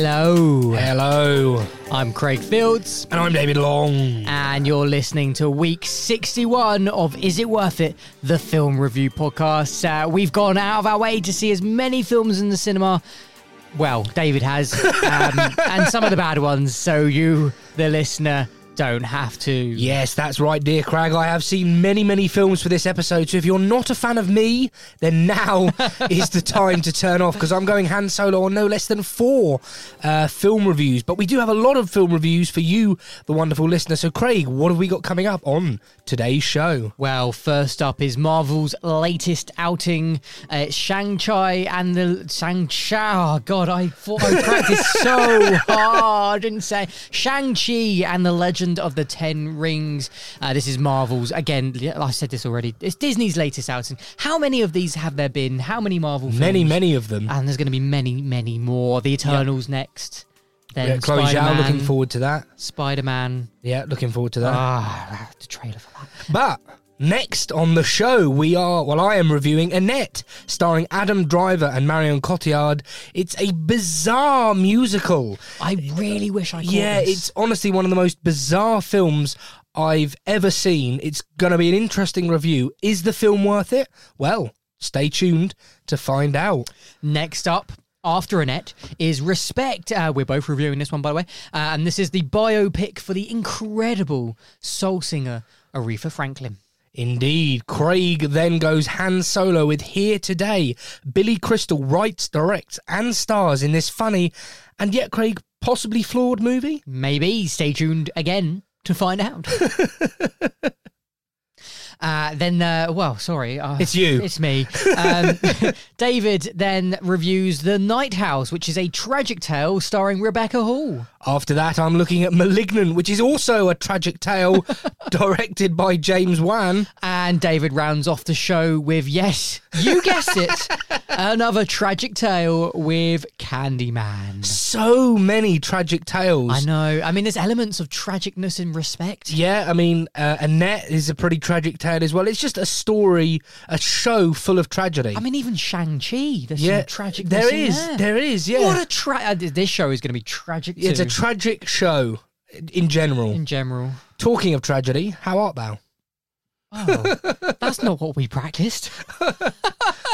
Hello, Hello. I'm Craig Fields, And I'm David Long. and you're listening to week 61 of Is It Worth It? The film review podcast. Uh, we've gone out of our way to see as many films in the cinema. Well, David has, um, and some of the bad ones, so you, the listener, don't have to. Yes, that's right, dear Craig. I have seen many, many films for this episode. So if you're not a fan of me, then now is the time to turn off because I'm going Han Solo on no less than four uh, film reviews. But we do have a lot of film reviews for you, the wonderful listener. So, Craig, what have we got coming up on today's show? Well, first up is Marvel's latest outing. Uh, Shang-Chi and the Shang-Chi. Oh, God, I thought I practiced so hard. I didn't say Shang-Chi and the Legend of the Ten Rings. Uh, this is Marvel's, again, I said this already. It's Disney's latest outing. How many of these have there been? How many Marvel films? Many, many of them. And there's going to be many, many more. The Eternals next. Then Yeah, Chloe Zhao, looking forward to that. Spider-Man. Yeah, looking forward to that. Ah, the trailer for that. But next on the show, we are, well, I am reviewing Annette, starring Adam Driver and Marion Cotillard. It's a bizarre musical. I really wish I caught Yeah, this. it's honestly one of the most bizarre films I've ever seen. It's going to be an interesting review. Is the film worth it? Well, stay tuned to find out. Next up, after Annette, is Respect. Uh, we're both reviewing this one, by the way. Uh, and this is the biopic for the incredible soul singer Aretha Franklin. Indeed. Craig then goes Han Solo with Here Today. Billy Crystal writes, directs, and stars in this funny and yet, Craig, possibly flawed movie. Maybe stay tuned again to find out. Uh, then, uh, well, sorry. Uh, It's you. It's me. Um, David then reviews The Night House, which is a tragic tale starring Rebecca Hall. After that, I'm looking at Malignant, which is also a tragic tale directed by James Wan. And David rounds off the show with, yes, you guessed it, another tragic tale with Candyman. So many tragic tales. I know. I mean, there's elements of tragicness in respect. Yeah, I mean, uh, Annette is a pretty tragic tale as well. It's just a story, a show full of tragedy. I mean, even Shang-Chi, there's yeah, some tragicness there is, there. there is, yeah. What a tra- uh, This show is going to be tragic too. it's a tragic show in general. in general. Talking of tragedy, how art thou? Oh, that's not what we practiced.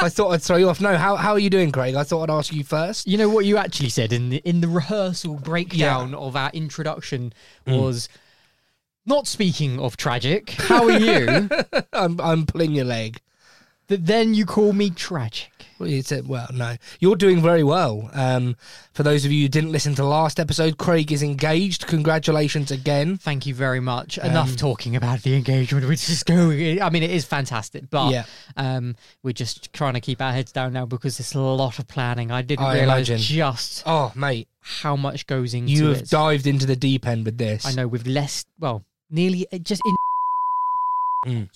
I thought I'd throw you off. No, how how are you doing, Craig? I thought I'd ask you first. You know what you actually said in the in the rehearsal breakdown of our introduction Mm. was not speaking of tragic. How are you? I'm I'm pulling your leg. that then you call me tragic. Well, you said, well, no, you're doing very well. Um, for those of you who didn't listen to last episode, Craig is engaged. Congratulations again. Thank you very much. Enough Um, talking about the engagement. We're just going. I mean, it is fantastic, but Yeah. um, we're just trying to keep our heads down now because it's a lot of planning. I didn't I realize imagine. just Oh, mate, how much goes into this. you have it. dived into the deep end with this. I know with less, well, nearly uh, just in. Mm.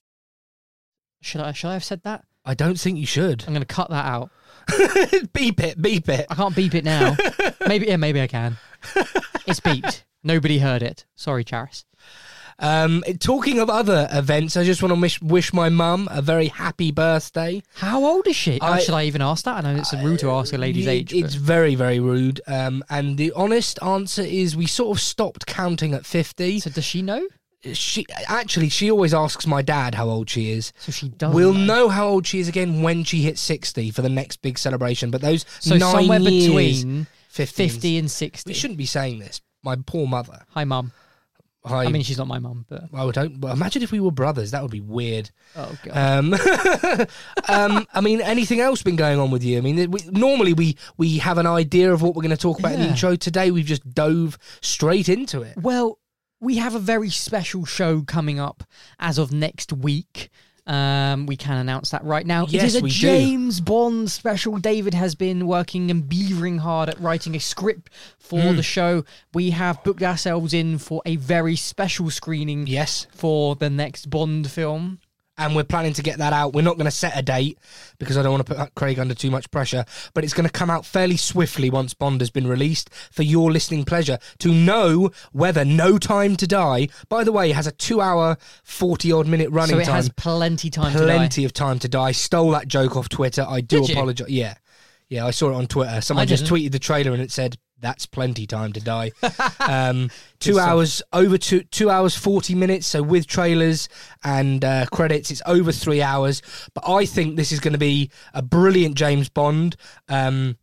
Should I? Should I have said that? I don't think you should. I'm going to cut that out. beep it, beep it. I can't beep it now. maybe, yeah, maybe I can. It's beeped. Nobody heard it. Sorry, Charis. Um, talking of other events, I just want to wish, wish my mum a very happy birthday. How old is she? Oh, should I even ask that? I know it's rude to ask a lady's It- age. It's but- very, very rude. Um, and the honest answer is we sort of stopped counting at 50. So does she know? She Actually, she always asks my dad how old she is. So she does. We'll know how old she is again when she hits 60 for the next big celebration. But those So nine somewhere years, between 15. 50 and 60. We shouldn't be saying this. My poor mother. Hi, mum. I, I mean, she's not my mum, but I don't. Well, imagine if we were brothers. That would be weird. oh god. Um, um, I mean, anything else been going on with you? I mean, we, normally we we have an idea of what we're going to talk about in the Yeah. intro. Today we've just dove straight into it. Well, we have a very special show coming up as of next week. Um, we can announce that right now. Yes, it is a we do. James Bond special. David has been working and beavering hard at writing a script for Hmm. the show. We have booked ourselves in for a very special screening Yes. for the next Bond film. And we're planning to get that out. We're not going to set a date because I don't want to put Craig under too much pressure, but it's going to come out fairly swiftly once Bond has been released for your listening pleasure to know whether No Time to Die, by the way, has a two hour, 40 odd minute running so it time. has plenty time to die. Plenty of time to die. Stole that joke off Twitter. I do apologize. Yeah. Yeah, I saw it on Twitter. Someone just tweeted the trailer and it said, that's plenty time to die. um, two hours, over two, two hours, 40 minutes. So with trailers and uh, credits, it's over three hours. But I think this is going to be a brilliant James Bond. Um,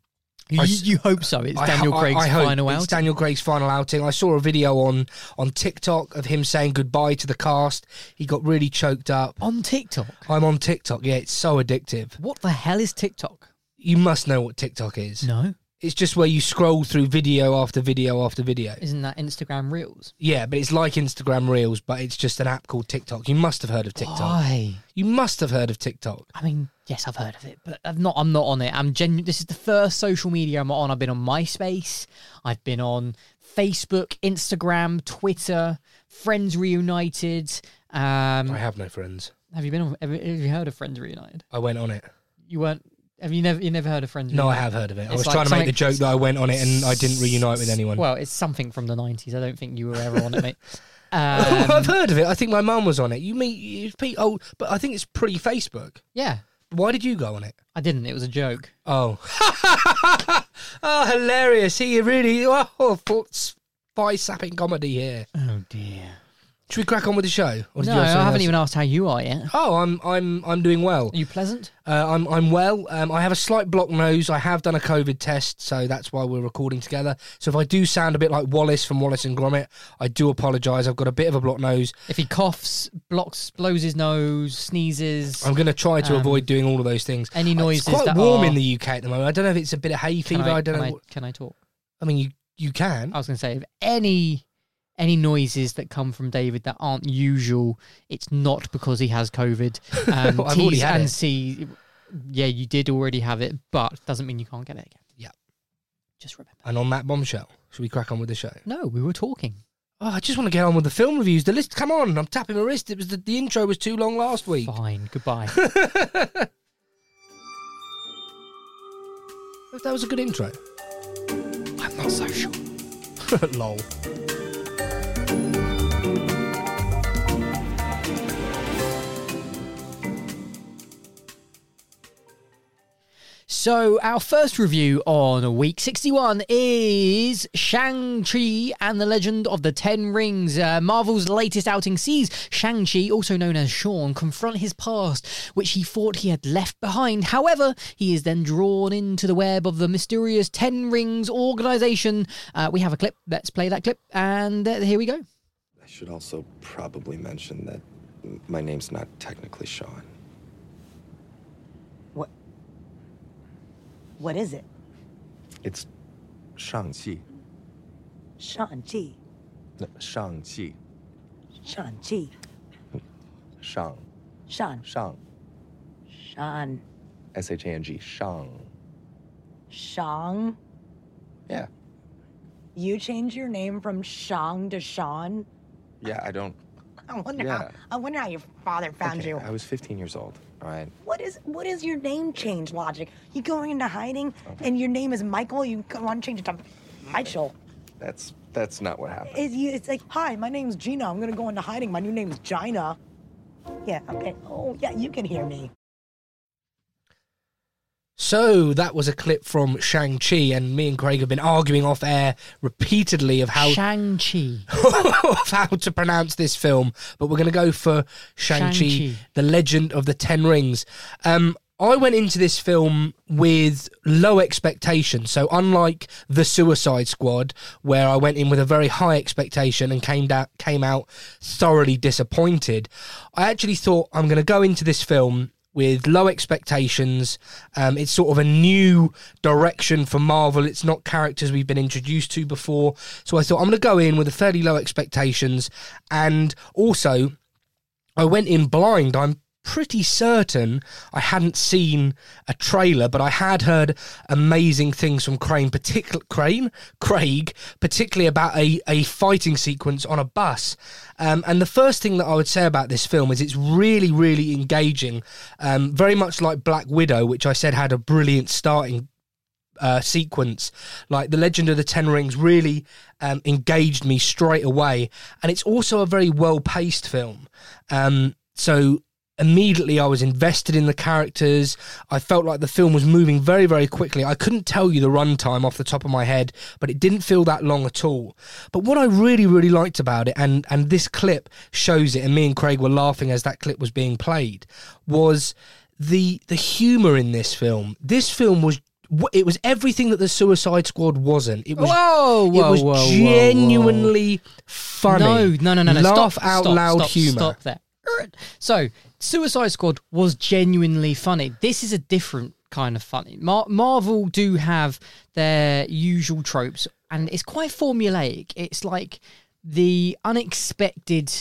You, I you hope so. It's I Daniel Craig's I hope final it's. Daniel Craig's final outing. I saw a video on on TikTok of him saying goodbye to the cast. He got really choked up. on TikTok. I'm on TikTok. Yeah, it's so addictive. What the hell is TikTok? You must know what TikTok is. No, It's just where you scroll through video after video after video. isn't that Instagram Reels? Yeah, but it's like Instagram Reels, but it's just an app called TikTok. You must have heard of TikTok. Why? You must have heard of TikTok. I mean, yes, I've heard of it, but I'm not. I'm not on it. I'm genu- This is the first social media I'm on. I've been on MySpace. I've been on Facebook, Instagram, Twitter, Friends Reunited. Um, I have no friends. have you been on? Have you heard of Friends Reunited? I went on it. You weren't. Have you never? You never heard of Friends? No, I have heard of it. I It's was like trying to make the something- joke that I went on it and I didn't reunite with anyone. Well, it's something from the '90s. I don't think you were ever on it, mate. Oh, I've Um, heard of it. I think my mum was on it. You meet you Pete? Oh, but I think it's pre Facebook. yeah, Why did you go on it? I didn't. It was a joke. Oh, oh, hilarious! He really oh, spy sapping comedy here. Oh dear. Should we crack on with the show? Or did No, you I something haven't else? even asked how you are yet. Oh, I'm I'm I'm doing well. Are you pleasant? Uh, I'm I'm well. Um, I have a slight block nose. I have done a COVID test, so that's why we're recording together. So if I do sound a bit like Wallace from Wallace and Gromit, I do apologise. I've got a bit of a block nose. If he coughs, blocks, blows his nose, sneezes, I'm going to try to Um, avoid doing all of those things. any noises It's quite that warm are- in the UK at the moment. I don't know if it's a bit of hay can fever. I, don't can know. I, what- can I talk? I mean, you you can. I was going to say, if any any noises that come from David that aren't usual, it's not because he has COVID. Um, I've T's had and it. C, yeah, you did already have it, but doesn't mean you can't get it again. Yeah. Just remember. And on that bombshell, should we crack on with the show? No, we were talking. Oh, I just want to get on with the film reviews. The list. Come on, I'm tapping my wrist. It was the, the intro was too long last week. Fine. Goodbye. That was a good intro. I'm not so sure. Lol. 嗯。So, our first review on week 61 is Shang-Chi and the Legend of the Ten Rings. Uh, Marvel's latest outing sees Shang-Chi, also known as Sean, confront his past, which he thought he had left behind. However, he is then drawn into the web of the mysterious Ten Rings organization. Uh, we have a clip. Let's play that clip, and uh, here we go. I should also probably mention that my name's not technically Sean. What is it? It's Shang-Chi. Shang-Chi. No, Shang-Chi. Shang-Chi. Shang. Shan. Shang. Shan. S-H-A-N-G. Shang. Shang. Yeah. You changed your name from Shang to Sean? Yeah, I don't... I wonder Yeah. how I wonder how your father found Okay, you. I was 15 years old, right? What is what is your name change logic? You going into hiding and your name is Michael, you want to change it to Michael. That's that's not what happened. It's, you, it's like, hi, my name's Gina. I'm gonna go into hiding. My new name's Gina. Yeah, okay. Oh, yeah, you can hear me. So that was a clip from Shang Chi, and me and Craig have been arguing off air repeatedly of how Shang-Chi. of how to pronounce this film, but we're going to go for Shang Chi, the Legend of the Ten Rings. Um, I went into this film with low expectations. So unlike the Suicide Squad, where I went in with a very high expectation and came out came out thoroughly disappointed, I actually thought I'm going to go into this film with low expectations. Um, it's sort of a new direction for Marvel. It's not characters we've been introduced to before. So I thought I'm going to go in with a fairly low expectations. And also, I went in blind. I'm pretty certain I hadn't seen a trailer, but I had heard amazing things from Crane, particular Crane, Craig, particularly about a, a fighting sequence on a bus. Um, and the first thing that I would say about this film is it's really, really engaging, um, very much like Black Widow, which I said had a brilliant starting uh, sequence, like the Legend of the Ten Rings, really um, engaged me straight away. And it's also a very well paced film. Um, so immediately I was invested in the characters. I felt like the film was moving very, very quickly. I couldn't tell you the runtime off the top of my head, but it didn't feel that long at all. But what I really, really liked about it, and and this clip shows it, and me and Craig were laughing as that clip was being played, was the the humor in this film. This film was it was everything that the Suicide Squad wasn't. It was Whoa, whoa, it was whoa, genuinely funny. No, no, no, no, no. Laugh stop, out stop, loud stop, humor. Stop there. So, Suicide Squad was genuinely funny. This is a different kind of funny. Mar- Marvel do have their usual tropes, and it's quite formulaic. It's like the unexpected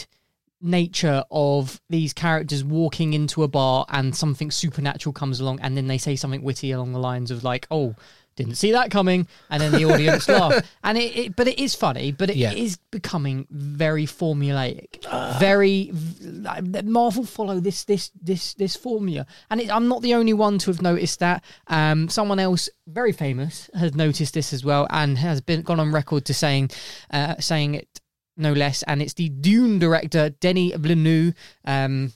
nature of these characters walking into a bar and something supernatural comes along and then they say something witty along the lines of like oh didn't see that coming. And then the audience laugh and it, it but it is funny but it is Yeah. becoming very formulaic. Very v- marvel follow this this this this formula. And it, i'm not the only one to have noticed that. Um someone else very famous has noticed this as well and has been gone on record to saying uh saying it no less. And it's the dune director denis villeneuve. Um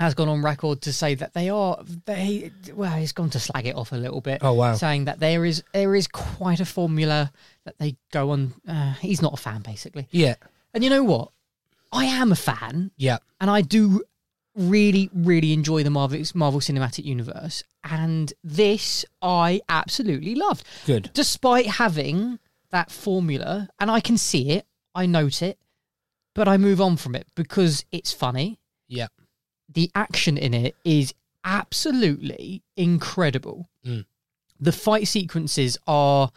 has gone on record to say that they are they well he's gone to slag it off a little bit Oh, wow. saying that there is there is quite a formula that they go on uh, he's not a fan basically. Yeah, and you know what? I am a fan. Yeah, and i do really really enjoy the marvel marvel cinematic universe. And this i absolutely loved. Good. despite having that formula and i can see it i note it but i move on from it because it's funny. Yeah, the action in it is absolutely incredible. Mm. The fight sequences are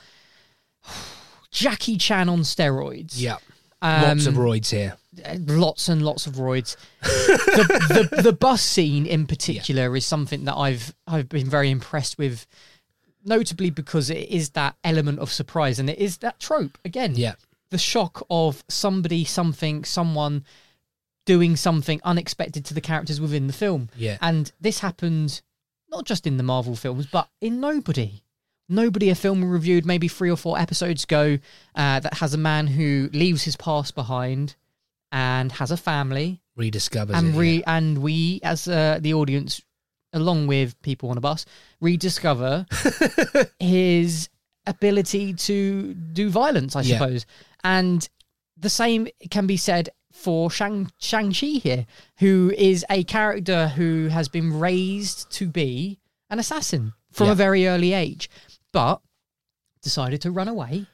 Jackie Chan on steroids. yeah. Um, Lots of roids here. lots and lots of roids. the, the the bus scene in particular is something that I've I've been very impressed with, notably because it is that element of surprise and it is that trope again. Yeah, The shock of somebody, something, someone doing something unexpected to the characters within the film. Yeah. And this happened not just in the Marvel films, but in Nobody. Nobody, a film we reviewed maybe three or four episodes ago, uh, that has a man who leaves his past behind and has a family, rediscovers and it. re yeah. and we as uh, the audience, along with people on a bus, rediscover his ability to do violence. I Yeah. suppose, and the same can be said for Shang Shang Chi here, who is a character who has been raised to be an assassin from Yeah. a very early age, but decided to run away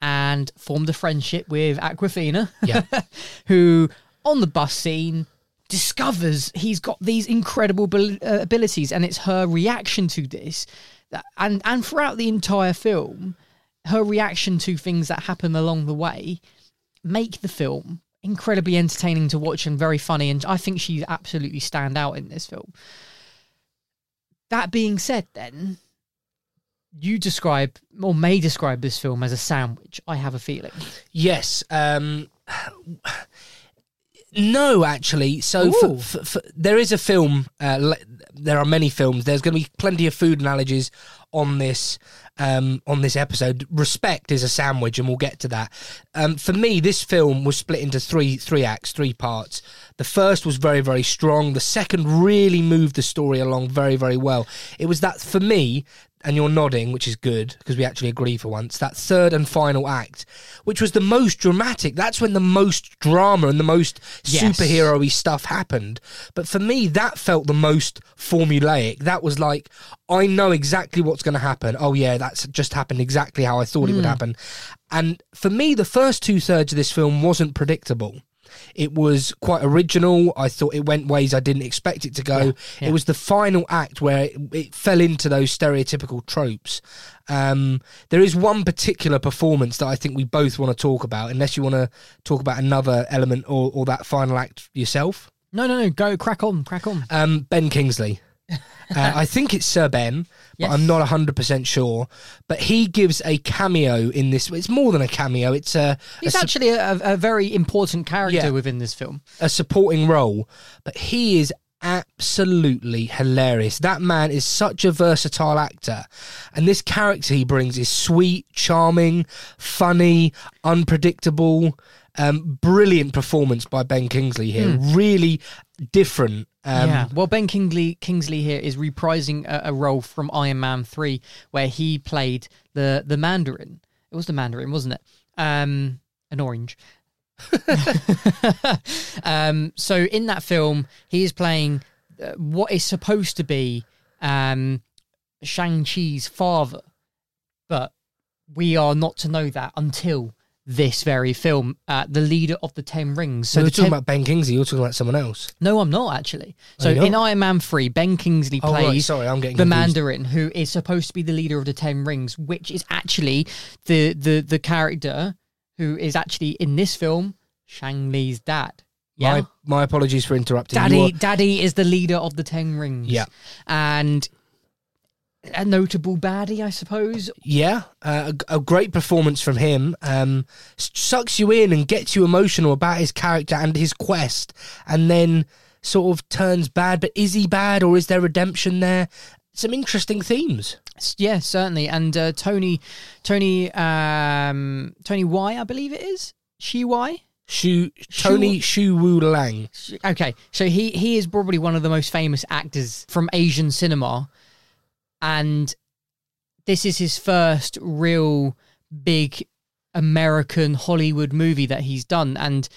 and formed a friendship with Awkwafina, Yeah. who on the bus scene discovers he's got these incredible uh, abilities, and it's her reaction to this, that, and and throughout the entire film, her reaction to things that happen along the way make the film incredibly entertaining to watch and very funny. And I think she absolutely stand out in this film. That being said, then you describe or may describe this film as a sandwich. I have a feeling. Yes. Um, no, actually. So for, for, for, there is a film. Uh, le- there are many films. There's going to be plenty of food analogies on this um, on this episode. Respect is a sandwich, and we'll get to that. Um, for me, this film was split into three three acts, three parts. The first was very very strong. The second really moved the story along very very well. It was that for me. And you're nodding, which is good because we actually agree for once. That third and final act, which was the most dramatic, that's when the most drama and the most Yes. superhero y stuff happened. But for me, that felt the most formulaic. That was like, I know exactly what's going to happen. Oh, yeah, that's just happened exactly how I thought it would mm. happen. And for me, the first two thirds of this film wasn't predictable. It was quite original. I thought it went ways I didn't expect it to go. yeah. It was the final act where it, it fell into those stereotypical tropes. Um, there is one particular performance that I think we both want to talk about, unless you want to talk about another element or, or that final act yourself. No, no, no. Go crack on, crack on. Um, ben Kingsley. Uh, I think it's Sir Ben, but Yes. I'm not 100% sure. But he gives a cameo in this. It's more than a cameo, it's a, a, He's su- actually a, a very important character Yeah. within this film. a supporting role. But he is absolutely hilarious. That man is such a versatile actor. And this character he brings is sweet, charming, funny, unpredictable. Um, brilliant performance by Ben Kingsley here. Really different. Um, yeah. Well, Ben Kingsley Kingsley here is reprising a, a role from Iron Man three, where he played the the Mandarin. It was the Mandarin, wasn't it? Um, an orange. um, so in that film, he is playing uh, what is supposed to be um, Shang Chi's father, but we are not to know that until this very film, uh, the leader of the Ten Rings. So So we're talking ten- about Ben Kingsley. You're talking about someone else. no, I'm not actually. So you're in? Iron Man 3, Ben Kingsley Oh, right, plays sorry, I'm getting the confused. Mandarin, who is supposed to be the leader of the Ten Rings, which is actually the the the character who is actually in this film, Shang Li's dad. Yeah. My my apologies for interrupting. Daddy, You are- Daddy is the leader of the Ten Rings. Yeah. And a notable baddie, I suppose. Yeah, uh, a, a great performance from him. Um, sucks you in and gets you emotional about his character and his quest, and then sort of turns bad. But is he bad or is there redemption there? Some interesting themes. Yeah, certainly. And uh, Tony, Tony, um, Tony Y, I believe it is. She Y. Shu Tony Shu Wu Lang. Okay, so he he is probably one of the most famous actors from Asian cinema, and this is his first real big American Hollywood movie that he's done, and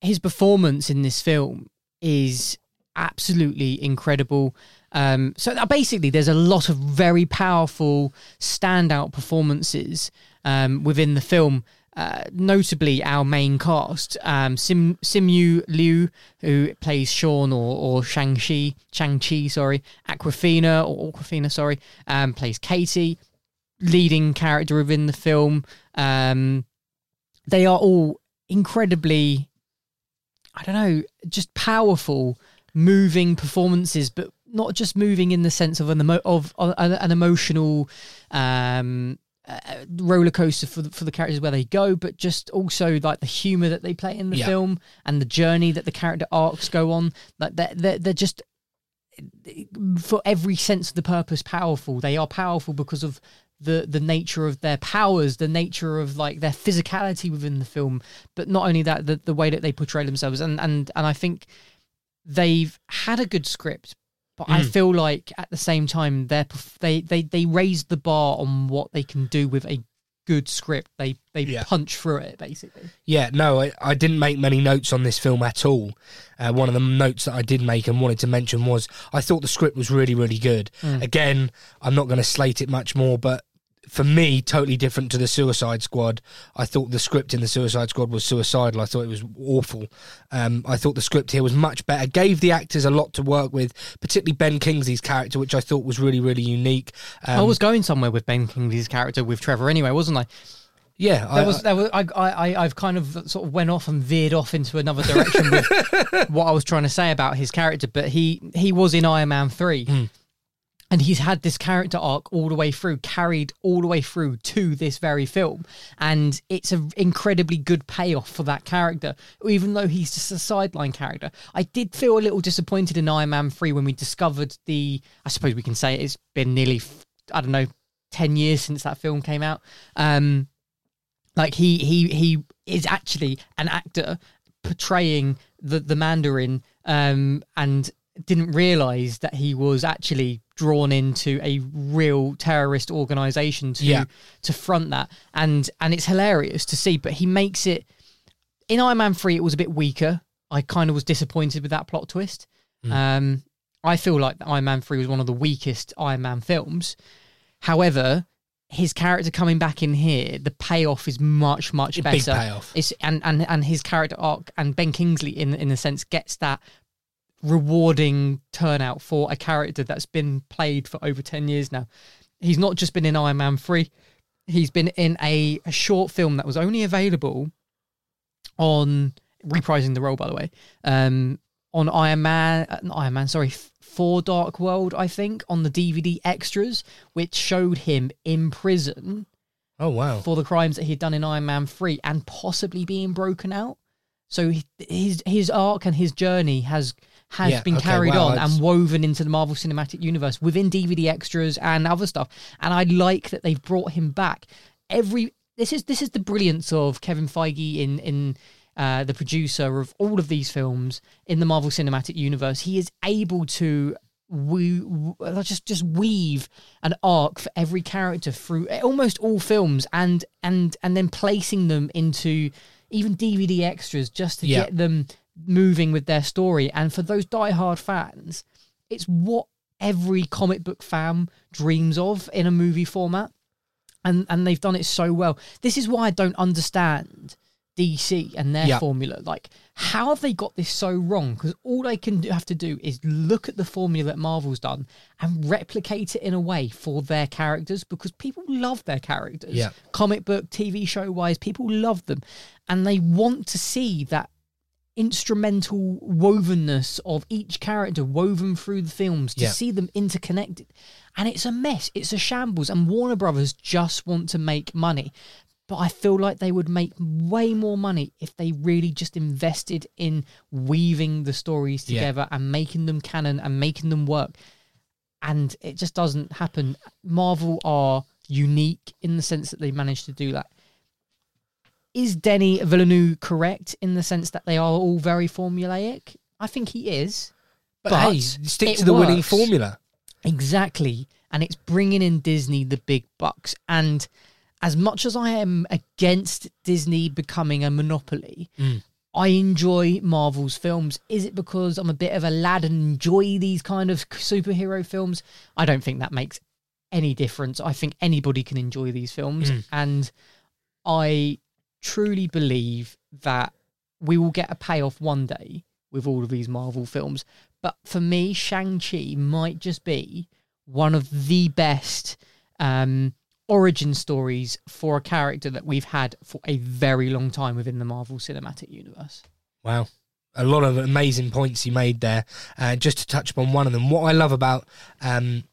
his performance in this film is absolutely incredible. Um, so basically, there's a lot of very powerful standout performances um, within the film. Uh, notably, our main cast, um, Sim Simu Liu, who plays Sean or, or Shang Chi, Shang Chi, sorry, Awkwafina or Awkwafina, sorry, um, plays Katie, leading character within the film. Um, they are all incredibly I don't know, just powerful, moving performances, but not just moving in the sense of an emo- of, of an emotional um, uh, roller coaster for the, for the characters where they go, but just also like the humor that they play in the Yeah. film and the journey that the character arcs go on. Like they're they're, they're just for every sense of the purpose powerful. They are powerful because of the the nature of their powers, the nature of like their physicality within the film, but not only that, the the way that they portray themselves, and and and I think they've had a good script, but I Mm. feel like at the same time they're they they they raised the bar on what they can do with a good script. They they Yeah. punch through it basically. Yeah, no, I, I didn't make many notes on this film at all. Uh, one of the notes that I did make and wanted to mention was I thought the script was really, really good. Again, I'm not going to slate it much more, but for me, totally different to the Suicide Squad. I thought the script in the Suicide Squad was suicidal. I thought it was awful. Um, I thought the script here was much better. Gave the actors a lot to work with, particularly Ben Kingsley's character, which I thought was really, really unique. Um, I was going somewhere with Ben Kingsley's character with Trevor anyway, wasn't I? yeah, I, was, there was, I, I, I, I've kind of sort of went off and veered off into another direction with what I was trying to say about his character, but he he was in Iron Man three, Hmm. And he's had this character arc all the way through, carried all the way through to this very film, and it's an incredibly good payoff for that character, even though he's just a sideline character. I did feel a little disappointed in Iron Man three when we discovered the. I suppose we can say it's been nearly, I don't know, ten years since that film came out. Um, like he he he is actually an actor portraying the the Mandarin, um, and didn't realize that he was actually drawn into a real terrorist organization to Yeah. to front that, and and it's hilarious to see. But he makes it in Iron Man three. It was a bit weaker. I kind of was disappointed with that plot twist. Um, I feel like Iron Man three was one of the weakest Iron Man films. However, his character coming back in here, the payoff is much much better. big payoff. It's and and and his character arc and Ben Kingsley in in a sense gets that rewarding turnout for a character that's been played for over 10 years now. He's not just been in Iron Man 3. He's been in a, a short film that was only available on reprising the role by the way. Um on Iron Man, uh, not Iron Man, sorry, Thor Dark World, I think, on the DVD extras, which showed him in prison Oh wow. for the crimes that he'd done in Iron Man 3 and possibly being broken out. So he- his his arc and his journey has has Yeah, been okay, carried wow, on and woven into the Marvel Cinematic Universe within DVD extras and other stuff. And I like that they've brought him back. Every this is this is the brilliance of Kevin Feige in in uh, the producer of all of these films in the Marvel Cinematic Universe. He is able to we just just weave an arc for every character through almost all films and and and then placing them into even DVD extras just to Yeah. get them moving with their story and for those diehard fans it's what every comic book fan dreams of in a movie format and and they've done it so well this is why I don't understand DC and their Yeah. formula. Like, how have they got this so wrong? Because all they can do, have to do is look at the formula that Marvel's done and replicate it in a way for their characters because people love their characters. Yeah. Comic book, TV show wise, people love them. And they want to see that instrumental wovenness of each character woven through the films to Yeah. see them interconnected. And it's a mess. It's a shambles. And Warner Brothers just want to make money. But I feel like they would make way more money if they really just invested in weaving the stories Yeah. together and making them canon and making them work. And it just doesn't happen. Marvel are unique in the sense that they managed to do that. Is Denis Villeneuve correct in the sense that they are all very formulaic? I think he is. But, But hey, stick to the winning formula. Exactly. And it's bringing in Disney the big bucks. And as much as I am against Disney becoming a monopoly, Mm. I enjoy Marvel's films. Is it because I'm a bit of a lad and enjoy these kind of superhero films? I don't think that makes any difference. I think anybody can enjoy these films. Mm. And I truly believe that we will get a payoff one day with all of these Marvel films. But for me, Shang-Chi might just be one of the best um, origin stories for a character that we've had for a very long time within the Marvel Cinematic Universe. Wow. A lot of amazing points you made there. Uh, just to touch upon one of them, what I love about um,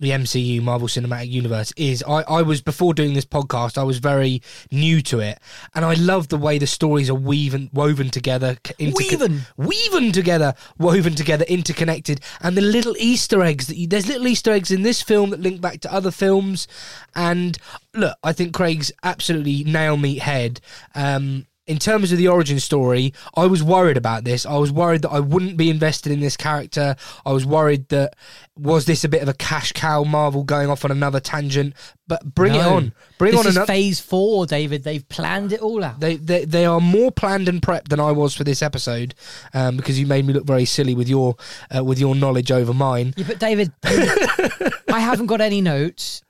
the MCU, Marvel Cinematic Universe, is I, I was, before doing this podcast, I was very new to it. And I love the way the stories are weaving, woven together. Weaving? Weaving together, woven together, interconnected. And the little Easter eggs that you, there's little Easter eggs in this film that link back to other films. And look, I think Craig's absolutely nail meat head. Um, in terms of the origin story, I was worried about this. I was worried that I wouldn't be invested in this character. I was worried that was this a bit of a cash cow Marvel going off on another tangent. But bring it on, bring this on another. phase four, David. They've planned it all out. They, they they are more planned and prepped than I was for this episode, um, because you made me look very silly with your uh, with your knowledge over mine. Yeah, but David, I haven't got any notes,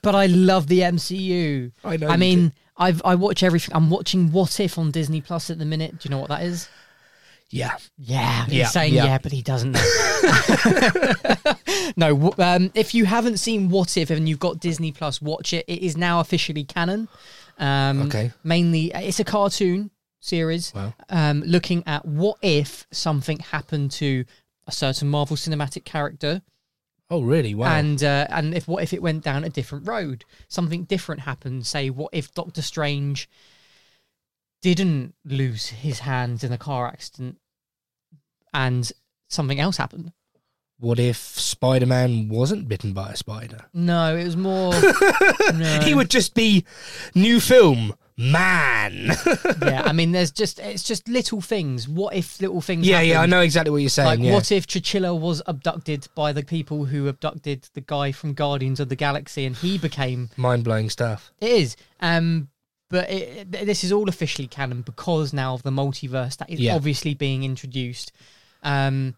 but I love the MCU. I know I mean, I've I watch everything. I'm watching What If on Disney Plus at the minute. Do you know what that is? Yeah, Yeah, he's Yeah, saying yeah. yeah. but he doesn't know. no, um, if you haven't seen What If and you've got Disney Plus, watch it. It is now officially canon. Um, Okay. Mainly, it's a cartoon series Wow. um, looking at what if something happened to a certain Marvel Cinematic character Oh, really? Wow. and uh, and if what if it went down a different road something different happened say what if doctor strange didn't lose his hands in a car accident and something else happened what if Spider Man wasn't bitten by a spider? no it was more no. He would just be new film man. yeah i mean there's just it's just little things what if little things yeah, yeah, I know exactly what you're saying. like yeah. what if T'Challa was abducted by the people who abducted the guy from Guardians of the Galaxy and he became Mind blowing stuff. It is. Um, but it, it- this is all officially canon because now of the multiverse that is Yeah. obviously being introduced. Um,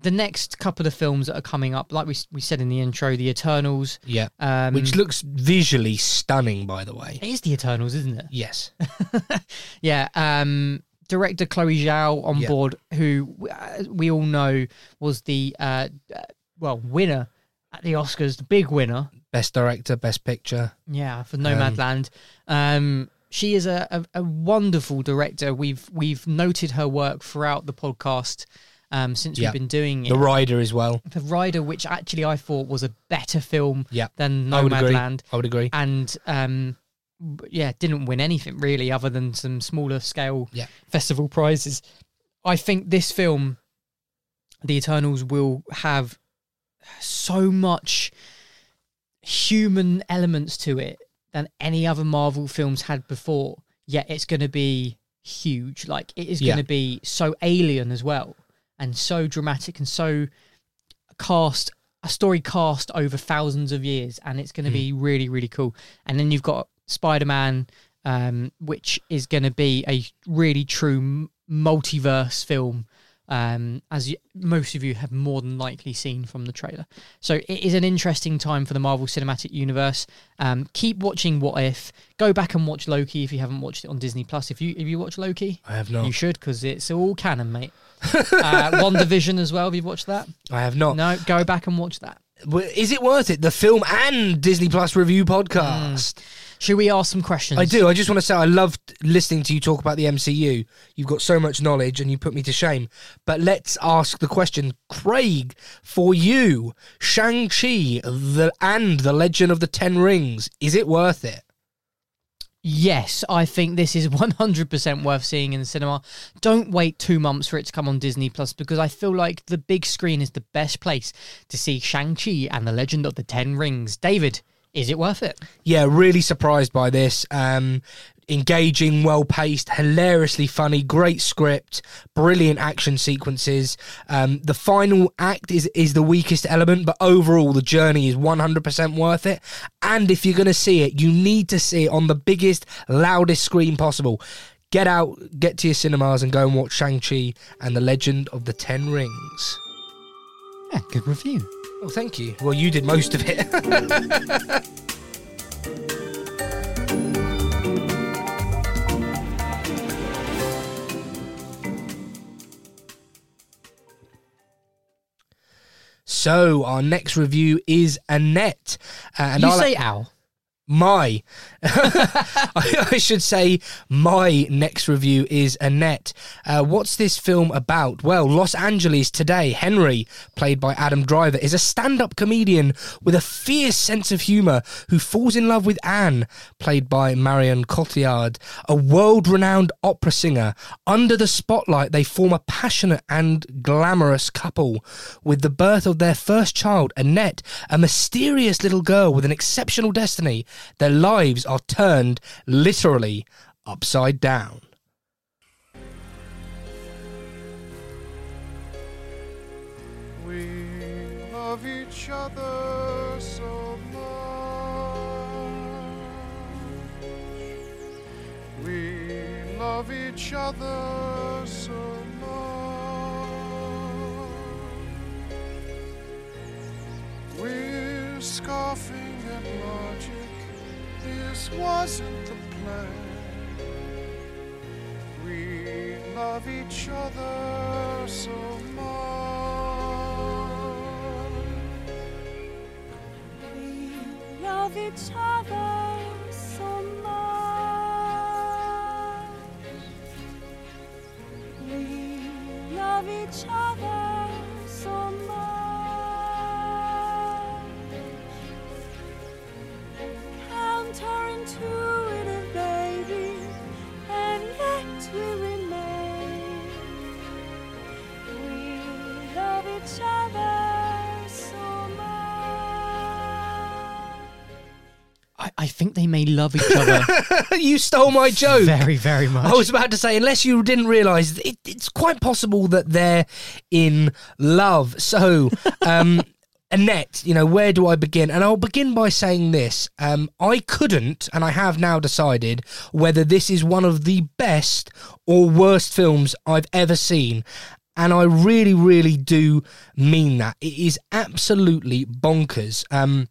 the next couple of films that are coming up, like we we said in the intro, the Eternals. Yeah. Um, Which looks visually stunning, by the way. it is the Eternals, isn't it? Yes. Yeah. Um, director Chloe Zhao on Yeah. board, who uh, we all know was the uh, uh, well winner at the Oscars, the big winner. Best director, best picture. Yeah, for Nomadland. Um, she is a, a, a wonderful director. We've we've noted her work throughout the podcast um, since Yeah. we've been doing it. The Rider as well. The Rider, which actually I thought was a better film Yeah. than I. Nomadland, I would agree. and um, yeah, didn't win anything really other than some smaller scale Yeah. festival prizes. I think this film, The Eternals, will have so much human elements to it than any other Marvel films had before. Yet it's going to be huge. Like it is Yeah. going to be so alien as well, and so dramatic and so cast a story cast over thousands of years, and it's going to be really really cool. And then you've got Spider Man, um, which is going to be a really true multiverse film. Um, as you, most of you have more than likely seen from the trailer, so it is an interesting time for the Marvel Cinematic Universe. Um, keep watching What If. Go back and watch Loki if you haven't watched it on Disney Plus. If you if you watch Loki, I have not. you should because it's all canon, mate. uh, WandaVision as well. Have you watched that? I have not. No, go back and watch that. Is it worth it? The film and Disney Plus review podcast. Mm. Should we ask some questions? I do. I just want to say I loved listening to you talk about the MCU. You've got so much knowledge and you put me to shame. But let's ask the question, Craig, for you, Shang-Chi the, and the Legend of the Ten Rings, is it worth it? Yes, I think this is 100% worth seeing in the cinema. Don't wait two months for it to come on Disney Plus because I feel like the big screen is the best place to see Shang-Chi and the Legend of the Ten Rings. David, is it worth it? Yeah, really surprised by this. Um, engaging, well paced, hilariously funny, great script, brilliant action sequences. Um, the final act is is the weakest element, but overall the journey is 100% worth it. And if you're going to see it, you need to see it on the biggest, loudest screen possible. Get out, get to your cinemas, and go and watch Shang Chi and the Legend of the Ten Rings. Yeah, good review. Well, thank you. Well, you did most of it. So our next review is Annette, uh, and you I'll- say ow. My. I, I should say my next review is Annette. Uh, what's this film about? Well, Los Angeles today. Henry, played by Adam Driver, is a stand-up comedian with a fierce sense of humour who falls in love with Anne, played by Marion Cotillard, a world-renowned opera singer. Under the spotlight, they form a passionate and glamorous couple. With the birth of their first child, Annette, a mysterious little girl with an exceptional destiny, their lives are turned literally upside down. We love each other so much. We love each other so much. We're scoffing at logic. This wasn't the plan. We love each other so much. We love each other so much. We love each other so much. Counterintuitive, baby, and yet we remain. We love each other so much. I, I think they may love each other you stole my joke. very, very much. I was about to say, unless you didn't realise, it, it's quite possible that they're in love. So, um, Annette, you know, where do I begin? And I'll begin by saying this. Um, I couldn't, and I have now decided, whether this is one of the best or worst films I've ever seen. And I really, really do mean that. It is absolutely bonkers. Um,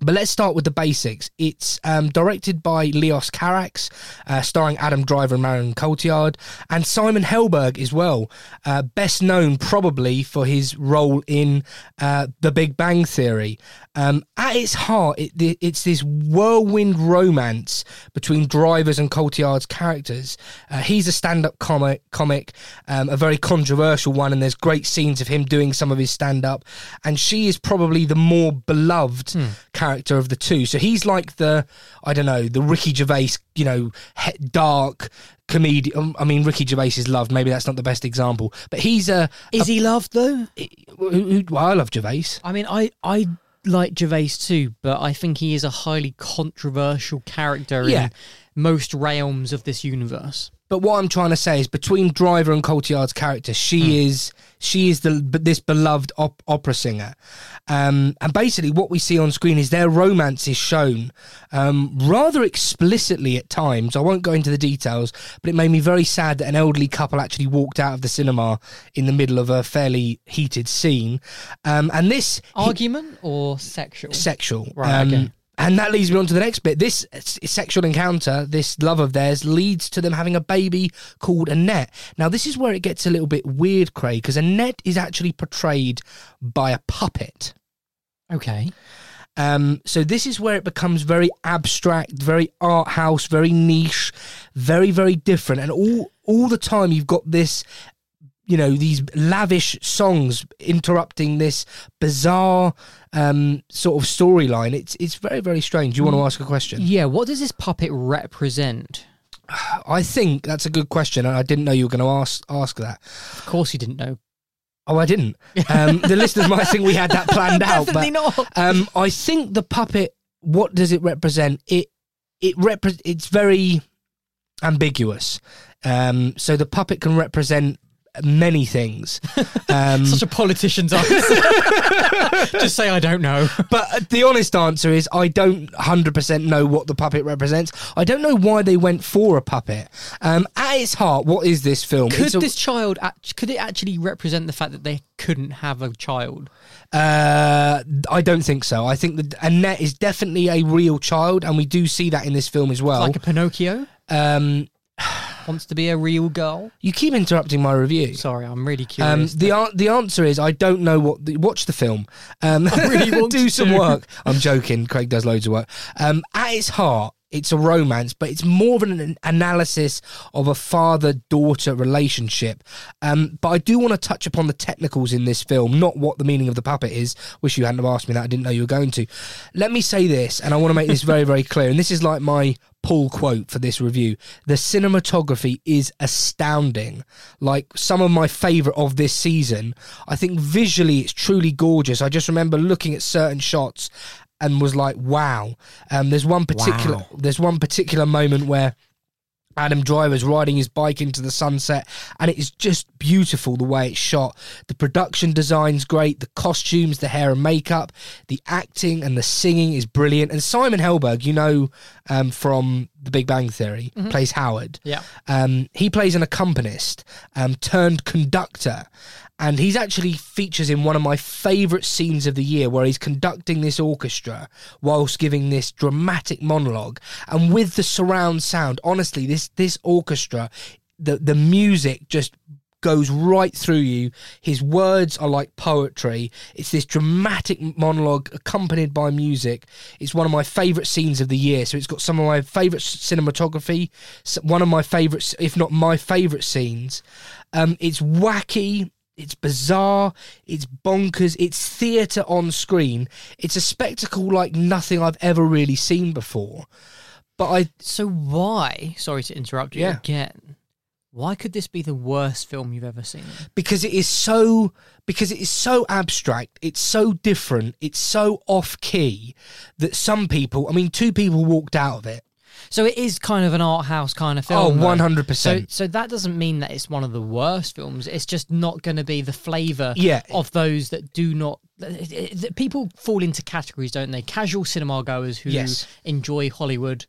but let's start with the basics. It's um, directed by Leos Carax, uh, starring Adam Driver and Marion Cotillard, and Simon Helberg as well. Uh, best known probably for his role in uh, The Big Bang Theory. Um, at its heart, it, it's this whirlwind romance between Drivers and Cotillard's characters. Uh, he's a stand-up comic, comic, um, a very controversial one, and there's great scenes of him doing some of his stand-up. And she is probably the more beloved character of the two. So he's like the, I don't know, the Ricky Gervais, you know, he- dark comedian. um, I mean, Ricky Gervais is loved. Maybe that's not the best example, but he's a. Is he loved though? Who, who, well, I love Gervais. I mean, I I like Gervais too, but I think he is a highly controversial character Yeah. in most realms of this universe. But what I'm trying to say is, between Driver and Cotillard's character, she is she is the this beloved op- opera singer, um, and basically what we see on screen is their romance is shown um, rather explicitly at times. I won't go into the details, but it made me very sad that an elderly couple actually walked out of the cinema in the middle of a fairly heated scene, um, and this he- Argument or sexual? sexual. Right, Um, okay. And that leads me on to the next bit. This sexual encounter, this love of theirs, leads to them having a baby called Annette. Now, this is where it gets a little bit weird, Craig, because Annette is actually portrayed by a puppet. okay. Um, so this is where it becomes very abstract, very art house, very niche, very very different, and all all the time you've got this, you know, these lavish songs interrupting this bizarre um, sort of storyline. It's it's very very strange. You want to ask a question? Yeah. What does this puppet represent? I think that's a good question, and I didn't know you were going to ask ask that. Of course, you didn't know. Oh, I didn't. Um, the listeners might think we had that planned out, but Definitely not. Um, I think the puppet. What does it represent? It it repre- It's very ambiguous. Um, so the puppet can represent many things. Um, Such a politician's answer. Just say I don't know. but the honest answer is I don't 100% know what the puppet represents. I don't know why they went for a puppet. Um, at its heart, what is this film? Could a- this child act- could it actually represent the fact that they couldn't have a child? Uh, I don't think so. I think that Annette is definitely a real child, and we do see that in this film as well. like a Pinocchio um, wants to be a real girl. you keep interrupting my review. Sorry, I'm really Um, curious. the an- the answer is I don't know what. The, watch the film. Um, really want do some work. I'm joking. Craig does loads of work. Um, at its heart, it's a romance, but it's more of an analysis of a father-daughter relationship. Um, but I do want to touch upon the technicals in this film, not what the meaning of the puppet is. Wish you hadn't asked me that. I didn't know you were going to. Let me say this, and I want to make this very, very clear. And this is like my pull quote for this review. The cinematography is astounding. Like some of my favorite of this season. I think visually it's truly gorgeous. I just remember looking at certain shots and was like, wow. Um, there's one particular Wow. there's one particular moment where Adam Driver's riding his bike into the sunset, and it is just beautiful the way it's shot. The production design's great, the costumes, the hair and makeup, the acting and the singing is brilliant. And Simon Helberg, you know um, from The Big Bang Theory, plays Howard. Yeah. Um, he plays an accompanist um, turned conductor. And he's actually features in one of my favourite scenes of the year where he's conducting this orchestra whilst giving this dramatic monologue. And with the surround sound, honestly, this this orchestra, the the music just goes right through you. His words are like poetry. It's this dramatic monologue accompanied by music. It's one of my favourite scenes of the year. So it's got some of my favourite cinematography, one of my favourites, if not my favourite scenes. Um, it's wacky. It's bizarre. It's bonkers. It's theatre on screen. It's a spectacle like nothing I've ever really seen before. But I So why? Sorry to interrupt you Yeah. again. Why could this be the worst film you've ever seen? because it is so because it is so abstract it's so different it's so off key that some people i mean two people walked out of it So it is kind of an art house kind of Oh, film. though. 100%. So, so that doesn't mean that it's one of the worst films. It's just not going to be the flavour Yeah. of those that do not. it- it- it- People fall into categories, don't they? Casual cinema goers who Yes. enjoy Hollywood,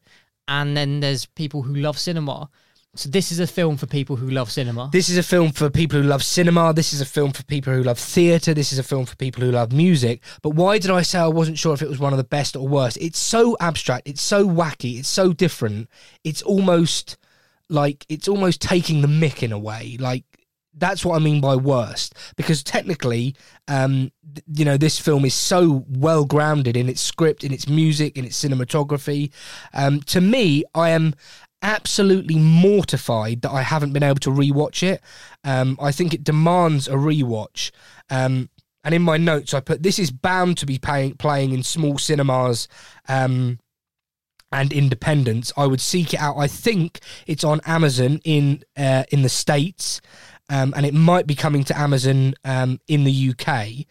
and then there's people who love cinema. So this is a film for people who love cinema. this is a film for people who love cinema. This is a film for people who love theatre. This is a film for people who love music. But why did i say i wasn't sure if it was one of the best or worst? It's so abstract. It's so wacky. It's so different. It's almost like it's almost taking the mick in a way. Like that's what I mean by worst. Because technically, um, th- you know, this film is so well grounded in its script, in its music, in its cinematography. Um, to me, I am absolutely mortified that I haven't been able to rewatch it. Um, I think it demands a rewatch. Um, and in my notes, I put this is bound to be paying, playing in small cinemas. Um, and independents. I would seek it out. I think it's on Amazon in uh, in the states, um, and it might be coming to Amazon um, in the UK.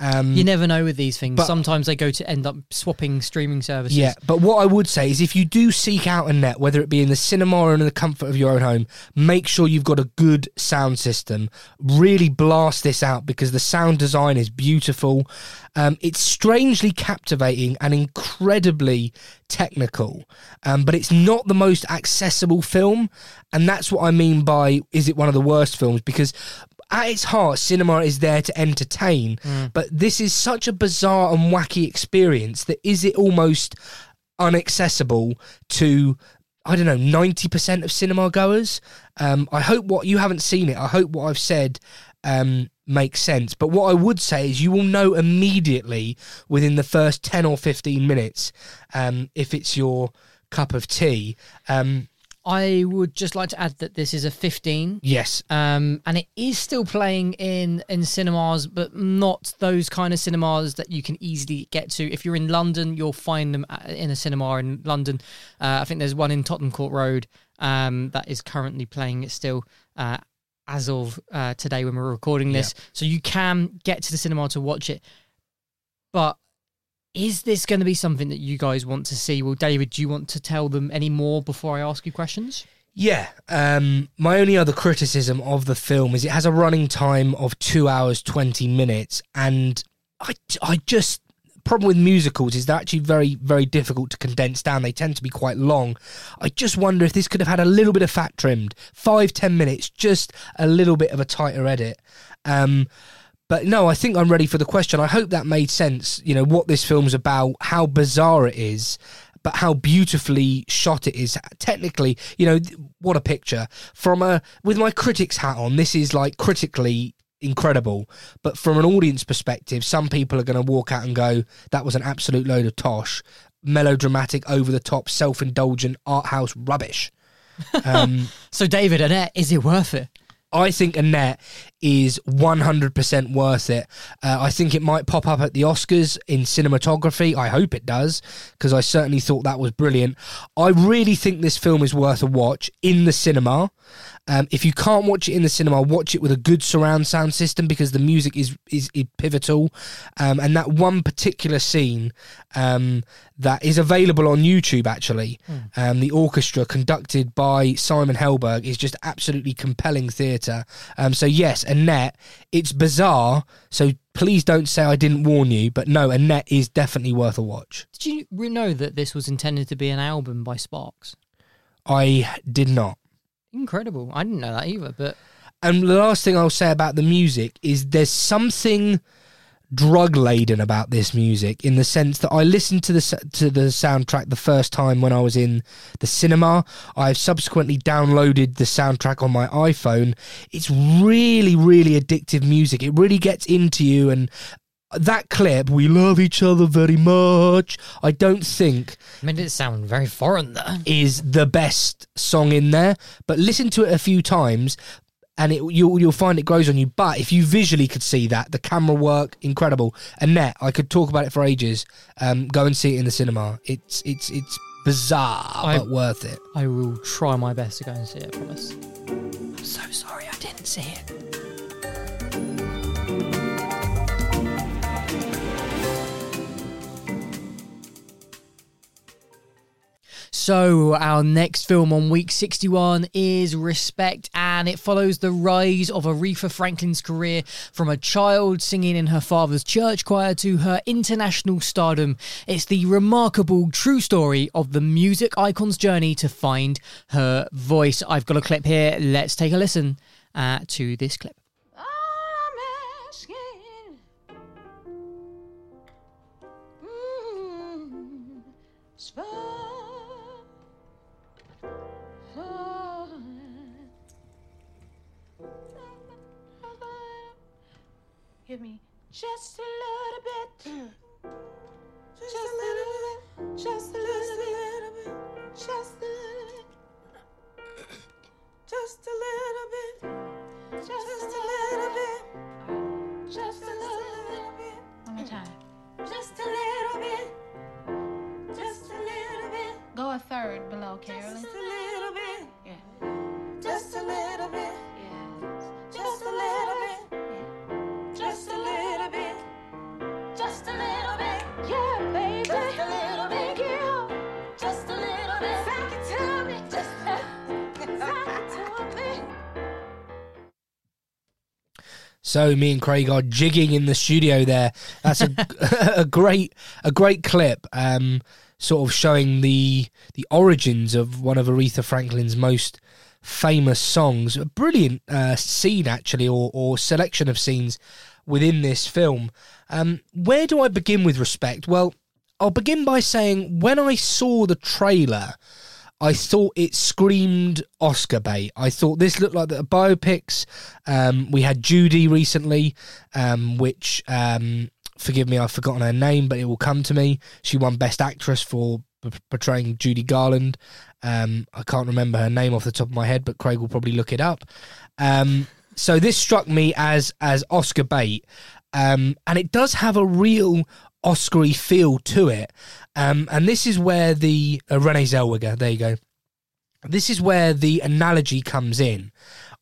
Um, You never know with these things. but- Sometimes they go to end up swapping streaming services. Yeah, but what I would say is if you do seek out Annette, whether it be in the cinema or in the comfort of your own home, make sure you've got a good sound system. Really blast this out because the sound design is beautiful. Um, it's strangely captivating and incredibly technical, um, but it's not the most accessible film. And that's what I mean by is it one of the worst films? Because at its heart, cinema is there to entertain, but this is such a bizarre and wacky experience that is it almost unaccessible to I don't know ninety percent of cinema goers. Um, I hope what you haven't seen it. I hope what I've said um, makes sense. But what I would say is you will know immediately within the first ten or fifteen minutes um, if it's your cup of tea. Um, I would just like to add that this is a 15. yes, Um, and it is still playing in in cinemas, but not those kind of cinemas that you can easily get to. If you're in London, you'll find them in a cinema in London. Uh, I think there's one in Tottenham Court Road um, that is currently playing it still. Uh, as of uh, today, when we're recording this, so you can get to the cinema to watch it. But is this going to be something that you guys want to see? Well, David, do you want to tell them any more before I ask you questions? Yeah. Um, my only other criticism of the film is it has a running time of two hours twenty minutes, and I, I just problem with musicals is they're actually very, very difficult to condense down. They tend to be quite long. I just wonder if this could have had a little bit of fat trimmed, five, ten minutes, just a little bit of a tighter edit. Um, but no, I think I'm ready for the question. I hope that made sense. You know what this film's about, how bizarre it is, but how beautifully shot it is. Technically, you know what a picture. From a with my critics hat on, this is like critically incredible. But from an audience perspective, some people are going to walk out and go, "That was an absolute load of tosh." Melodramatic, over the top, self indulgent art house rubbish. Um, So, David, Annette, is it worth it? I think Annette is 100% worth it. Uh, I think it might pop up at the Oscars in cinematography. I hope it does, because I certainly thought that was brilliant. I really think this film is worth a watch in the cinema. Um, if you can't watch it in the cinema, watch it with a good surround sound system because the music is is, is pivotal. Um, and that one particular scene um, that is available on YouTube, actually, um, the orchestra conducted by Simon Helberg is just absolutely compelling theatre. Um, so yes, Annette, it's bizarre. So please don't say I didn't warn you, but no, Annette is definitely worth a watch. Did you know that this was intended to be an album by Sparks? I did not. Incredible. I didn't know that either, but And the last thing I'll say about the music is there's something drug laden about this music in the sense that I listened to the to the soundtrack the first time when I was in the cinema. I've subsequently downloaded the soundtrack on my iPhone. It's really really addictive music. It really gets into you and that clip, we love each other very much. I don't think I mean, it sound very foreign there. is the best song in there, but listen to it a few times and it, you'll you'll find it grows on you. But if you visually could see that, the camera work incredible. Annette, I could talk about it for ages. Um, go and see it in the cinema. It's it's it's bizarre I- but worth it. I will try my best to go and see it, I promise. I'm so sorry I didn't see it. So, our next film on week 61 is Respect, and it follows the rise of Aretha Franklin's career from a child singing in her father's church choir to her international stardom. It's the remarkable true story of the music icon's journey to find her voice. I've got a clip here. Let's take a listen uh, to this clip. Give me just a little bit. Just a little bit. Just a little bit. Just a little bit. Just a little bit. Just a little bit. Just a little bit. One more time. Just a little bit. Just a little bit. Go a third below, Carolyn. Just a little bit. Yeah. Just a little bit. Yeah. Just a little bit. Just a little bit. Yeah, baby. Just a little bit. Yeah. Just a little bit. Back it to me. Just back it to me. So me and Craig are jigging in the studio there. That's a, a great a great clip, um, sort of showing the the origins of one of Aretha Franklin's most famous songs. A brilliant uh, scene actually, or, or selection of scenes within this film. Um, where do I begin with respect? Well, I'll begin by saying when I saw the trailer. I thought it screamed Oscar bait. I thought this looked like the biopics. Um, we had Judy recently, um, which um, forgive me, I've forgotten her name, but it will come to me. She won Best Actress for p- portraying Judy Garland. Um, I can't remember her name off the top of my head, but Craig will probably look it up. Um, so this struck me as as Oscar bait, um, and it does have a real Oscary feel to it. Um, and this is where the uh, Renee Zellweger. There you go. This is where the analogy comes in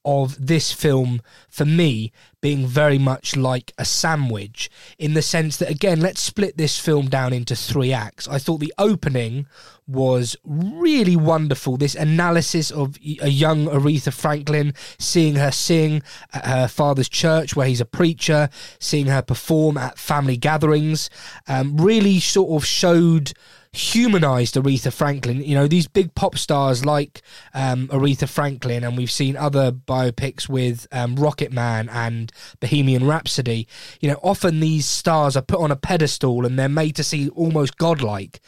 of this film for me being very much like a sandwich in the sense that again let's split this film down into three acts i thought the opening was really wonderful this analysis of a young aretha franklin seeing her sing at her father's church where he's a preacher seeing her perform at family gatherings um, really sort of showed humanized Aretha Franklin. You know, these big pop stars like um, Aretha Franklin, and we've seen other biopics with um, Rocket Man and Bohemian Rhapsody. You know, often these stars are put on a pedestal and they're made to seem almost godlike.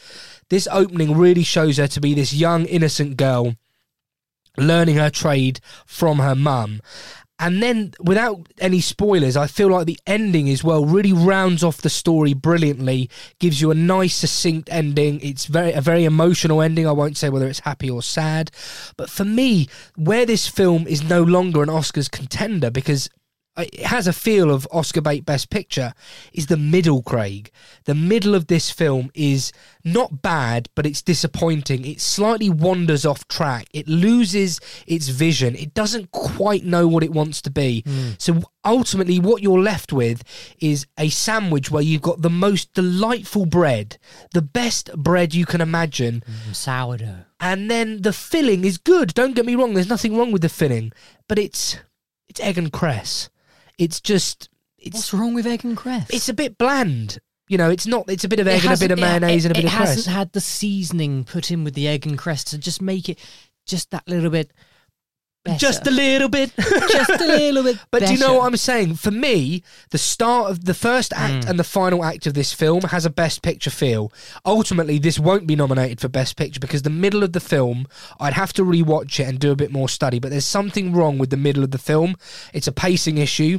This opening really shows her to be this young, innocent girl learning her trade from her mum. And then, without any spoilers, I feel like the ending as well really rounds off the story brilliantly. Gives you a nice, succinct ending. It's very a very emotional ending. I won't say whether it's happy or sad, but for me, where this film is no longer an Oscars contender because it has a feel of Oscar bait Best Picture is the middle, Craig. The middle of this film is not bad, but it's disappointing. It slightly wanders off track. It loses its vision. It doesn't quite know what it wants to be. Hmm. So ultimately, what you're left with is a sandwich where you've got the most delightful bread, the best bread you can imagine, mm, Sourdough. and then the filling is good. Don't get me wrong. There's nothing wrong with the filling, but it's it's egg and cress. It's just it's What's wrong with egg and cress? it's a bit bland. You know, it's not. It's a bit of egg and a bit of mayonnaise it, and a bit it of cress. hasn't had the seasoning put in with the egg and cress to just make it just that little bit. Better. Just a little bit. just a little bit. But do you know what I'm saying? For me, the start of the first act Mm. and the final act of this film has a best picture feel. Ultimately, this won't be nominated for best picture because the middle of the film, I'd have to rewatch it and do a bit more study. But there's something wrong with the middle of the film. It's a pacing issue.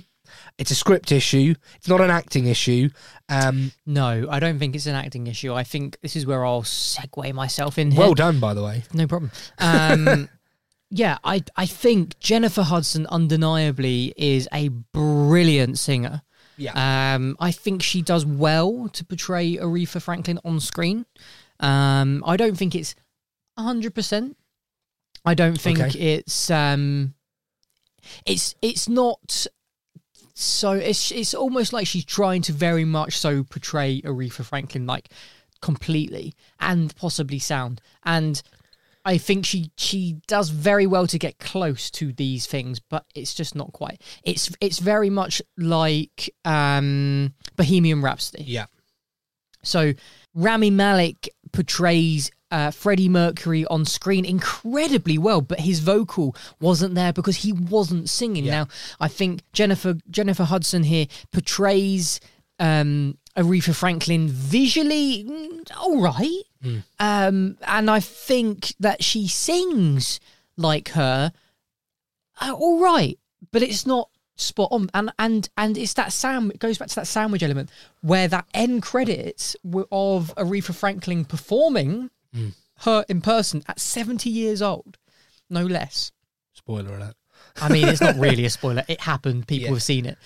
It's a script issue. It's not an acting issue. Um, No, I don't think it's an acting issue. I think this is where I'll segue myself in here. well done, by the way. No problem. Um, yeah, I I think Jennifer Hudson undeniably is a brilliant singer. Yeah. Um, I think she does well to portray Aretha Franklin on screen. Um, I don't think it's hundred percent. I don't think Okay. it's um, it's it's not. So it's it's almost like she's trying to very much so portray Aretha Franklin like completely and possibly sound and I think she she does very well to get close to these things, but it's just not quite. It's it's very much like um, Bohemian Rhapsody. yeah. So Rami Malek portrays uh, Freddie Mercury on screen incredibly well, but his vocal wasn't there because he wasn't singing. Yeah. Now I think Jennifer Jennifer Hudson here portrays um, Aretha Franklin visually mm, all right, um, and I think that she sings like her uh, all right, but it's not spot on and and and it's that sound it goes back to that sandwich element where that end credits of aretha franklin performing Hmm. her in person at 70 years old no less Spoiler alert. I mean, it's not really a spoiler. It happened. People Yeah. have seen it.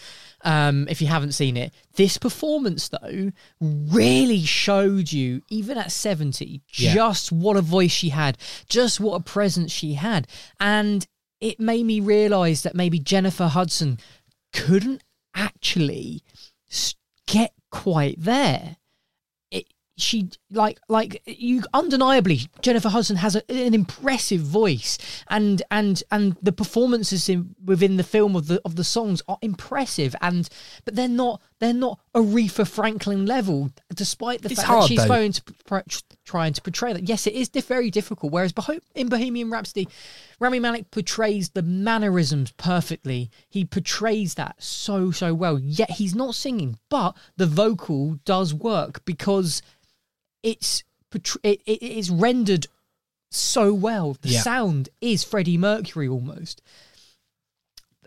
Um, if you haven't seen it, this performance though really showed you, even at seventy, Yeah. just what a voice she had, just what a presence she had, and it made me realize that maybe Jennifer Hudson couldn't actually get quite there. She like like you undeniably Jennifer Hudson has a, an impressive voice and and and the performances in within the film of the of the songs are impressive and but they're not they're not Aretha Franklin level despite the It's fact hard, that she's trying to trying to portray that. Yes it is very difficult whereas in Bohemian Rhapsody Rami Malek portrays the mannerisms perfectly. He portrays that so so well yet he's not singing but the vocal does work because it's it, it is rendered so well. The Yeah. sound is Freddie Mercury almost.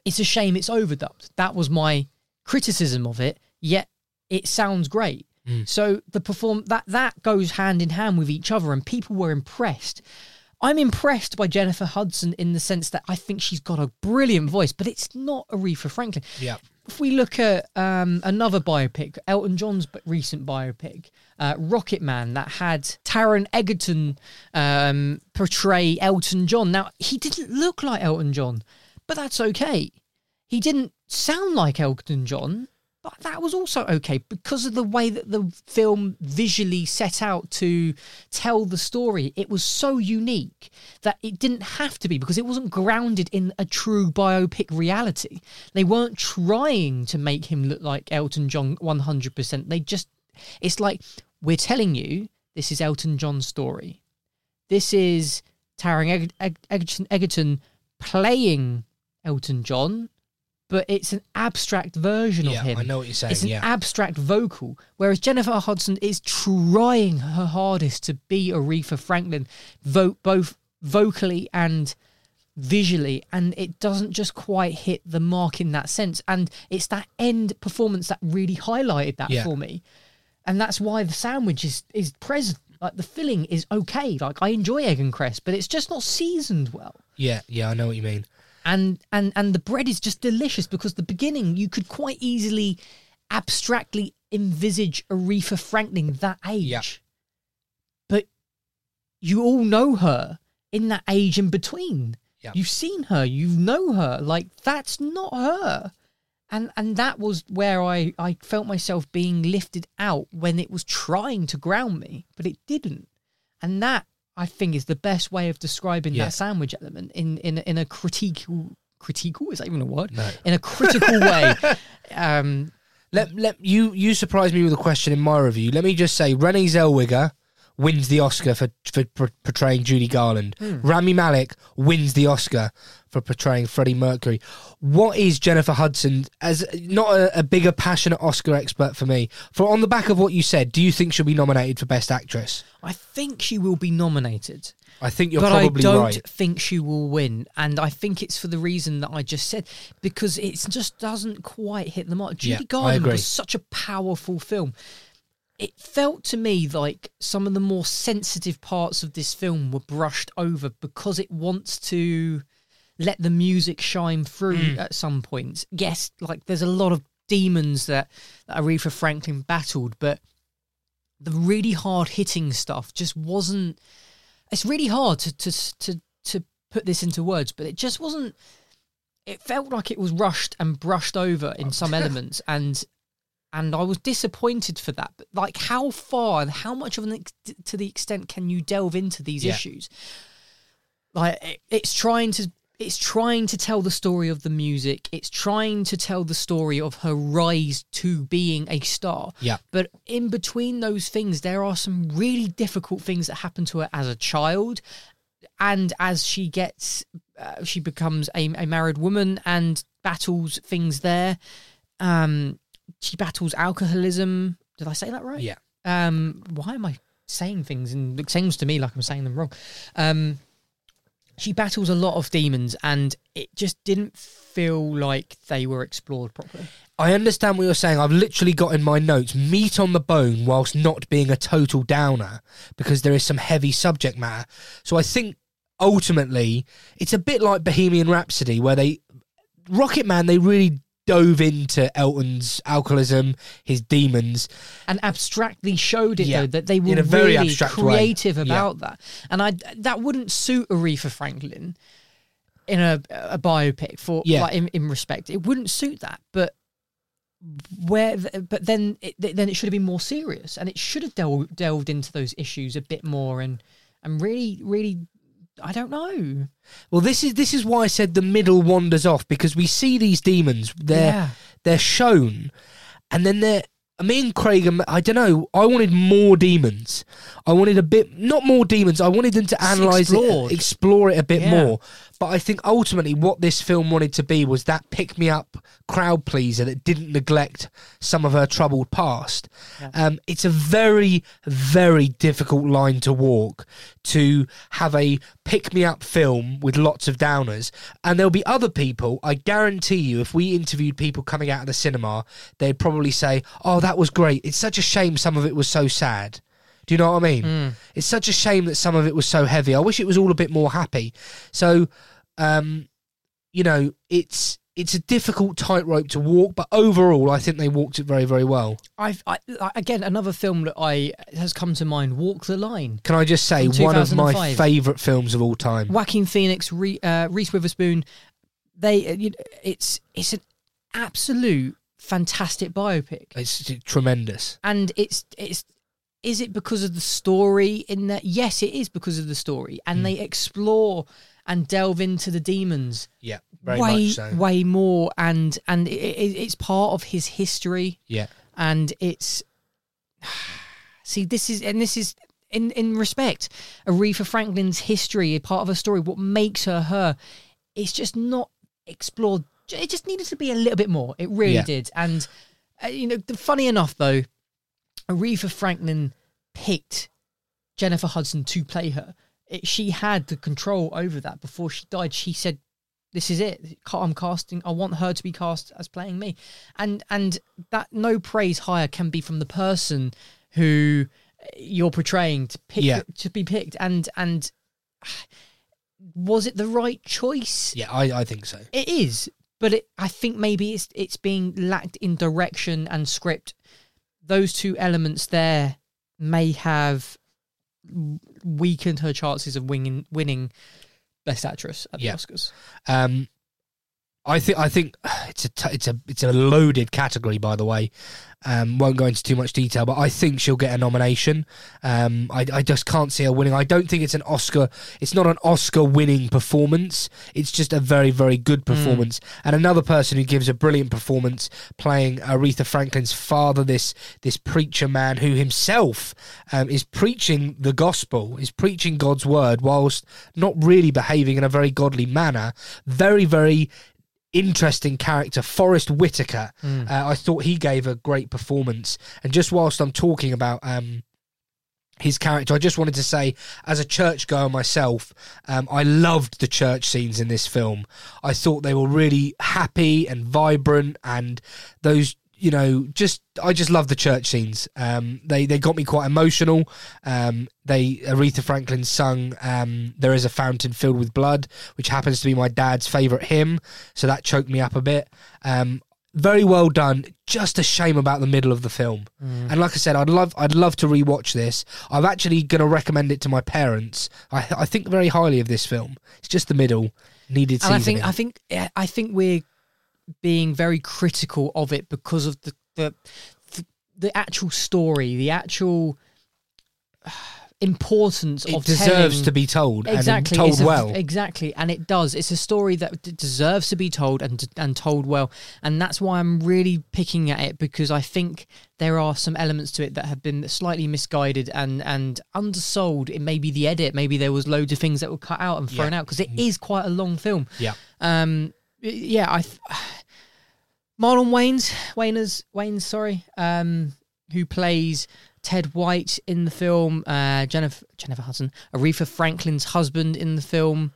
It's a shame it's overdubbed. That was my criticism of it. Yet it sounds great. Mm. So the perform that that goes hand in hand with each other, and people were impressed. I'm impressed by Jennifer Hudson in the sense that I think she's got a brilliant voice, but it's not Aretha Franklin Yeah. If we look at um, another biopic, Elton John's recent biopic, uh, Rocket Man, that had Taron Egerton um, portray Elton John. Now, he didn't look like Elton John, but that's okay. He didn't sound like Elton John, but that was also okay because of the way that the film visually set out to tell the story. It was so unique that it didn't have to be because it wasn't grounded in a true biopic reality. They weren't trying to make him look like Elton John 100%. They just, it's like, we're telling you this is Elton John's story. This is Taron Eg- Eg- Egerton, Egerton playing Elton John, but it's an abstract version Yeah, of him. I know what you're saying, It's an yeah. abstract vocal, whereas Jennifer Hudson is trying her hardest to be Aretha Franklin, vo- both vocally and visually, and it doesn't just quite hit the mark in that sense. And it's that end performance that really highlighted that Yeah. for me, and that's why the sandwich is is present. Like the filling is okay. Like I enjoy egg and cress, but it's just not seasoned well Yeah, yeah, I know what you mean. And and and the bread is just delicious because the beginning you could quite easily abstractly envisage Aretha Franklin that age, Yeah. but you all know her in that age in between. Yeah. You've seen her, you know her. Like that's not her. And and that was where I, I felt myself being lifted out when it was trying to ground me, but it didn't. And that I think is the best way of describing Yeah. that sandwich element in in in a critical critical is that even a word? No. In a critical way. Um Let let you you surprised me with a question in my review. Let me just say, Renee Zellweger wins the Oscar for for, por- portraying Judy Garland. Hmm. Rami Malek wins the Oscar for portraying Freddie Mercury. What is Jennifer Hudson as not a, a bigger passionate Oscar expert for me? For on the back of what you said, do you think she'll be nominated for Best Actress? I think she will be nominated. I think you're but probably I don't right. think she will win, and I think it's for the reason that I just said because it just doesn't quite hit the mark. Judy I Garland was such a powerful film. It felt to me like some of the more sensitive parts of this film were brushed over because it wants to let the music shine through Mm. at some points. Yes, like there's a lot of demons that, that Aretha Franklin battled, but the really hard hitting stuff just wasn't it's really hard to to to to put this into words, but it just wasn't. It felt like it was rushed and brushed over in some elements, and and I was disappointed for that. But like, how far and how much of an ex- to the extent can you delve into these Yeah. issues? Like, it, it's trying to. It's trying to tell the story of the music. It's trying to tell the story of her rise to being a star. Yeah. But in between those things, there are some really difficult things that happen to her as a child, and as she gets, uh, she becomes a, a married woman and battles things there. Um, she battles alcoholism. Did I say that right? Yeah. Um, why am I saying things and it seems to me like I'm saying them wrong? Um, she battles a lot of demons, and it just didn't feel like they were explored properly. I understand what you're saying. I've literally got in my notes meat on the bone whilst not being a total downer because there is some heavy subject matter. So I think ultimately it's a bit like Bohemian Rhapsody where they Rocket Man they really dove into Elton's alcoholism, his demons. and abstractly showed it Yeah, though that they were in a very really abstract way. creative Yeah. about that, and I that wouldn't suit Aretha Franklin in a a biopic for Yeah. like in, in respect. It wouldn't suit that, but where but then it, then it should have been more serious, and it should have del- delved into those issues a bit more, and and really really. I don't know. Well, this is this is why I said the middle wanders off because we see these demons. They're Yeah. they're shown, and then they're. Me and Craig, I don't know. I wanted more demons. I wanted a bit, not more demons. I wanted them to analyze it, explore it a bit Yeah. more. But I think ultimately, what this film wanted to be was that pick me up crowd pleaser that didn't neglect some of her troubled past. Um, it's a very, very difficult line to walk to have a pick me up film with lots of downers. And there'll be other people, I guarantee you, if we interviewed people coming out of the cinema, they'd probably say, Oh, that was great. It's such a shame some of it was so sad. Do you know what I mean? It's such a shame that some of it was so heavy. I wish it was all a bit more happy. So, um, you know, it's it's a difficult tightrope to walk, but overall, I think they walked it very, very well. I've I, I- again another film that I has come to mind. Walk the Line. Can I just say, one of my favourite films of all time? Joaquin Phoenix, Re, uh, Reese Witherspoon. They, uh, it's it's an absolute fantastic biopic, It's tremendous. and it's it's. Is it because of the story in that? Yes, it is because of the story, and Hmm. they explore and delve into the demons Yeah, very way much so. way more, and and it, it, it's part of his history Yeah, and it's see this is and this is in in respect Aretha Franklin's history, a part of her story, what makes her her. It's just not explored. It just needed to be a little bit more. It really Yeah. did. And uh, you know, the, funny enough though, Aretha Franklin picked Jennifer Hudson to play her. It, she had the control over that before she died. She said, "This is it. I'm casting. I want her to be cast as playing me." And and that no praise higher can be from the person who eh, you're portraying to pick Yeah. to be picked. And and was it the right choice? yeah, I, I think so. It is, but it, I think maybe it's it's being lacked in direction and script. Those two elements there may have weakened her chances of winning winning best actress at the Yeah. Oscars. Um, I think I think it's a t- it's a it's a loaded category. By the way, um, won't go into too much detail, but I think she'll get a nomination. Um, I I just can't see her winning. I don't think it's an Oscar. It's not an Oscar winning performance. It's just a very very good performance. And another person who gives a brilliant performance playing Aretha Franklin's father, this this preacher man who himself um, is preaching the gospel, is preaching God's word whilst not really behaving in a very godly manner. Very very interesting character, Forest Whitaker. Uh, I thought he gave a great performance. And just whilst I'm talking about um, his character, I just wanted to say, as a churchgoer myself, um, I loved the church scenes in this film. I thought they were really happy and vibrant, and those. You know, just I just love the church scenes. Um, they they got me quite emotional. Um, they Aretha Franklin sung um, "There Is a Fountain Filled with Blood," which happens to be my dad's favorite hymn, so that choked me up a bit. Um, very well done. Just a shame about the middle of the film. And like I said, I'd love I'd love to rewatch this. I'm actually going to recommend it to my parents. I I think very highly of this film. It's just the middle needed And I think I think I think we're being very critical of it because of the the the, the actual story, the actual uh, importance it of deserves telling- to be told exactly and told a- well. exactly and it does it's a story that d- deserves to be told and and told well and that's why i'm really picking at it because i think there are some elements to it that have been slightly misguided and and undersold it may be the edit maybe there was loads of things that were cut out and thrown Yeah. out because it is quite a long film yeah. um yeah i th- marlon Wayans Wayans Wayans sorry um who plays Ted White in the film, uh, Jennifer Jennifer Hudson, Aretha Franklin's husband in the film.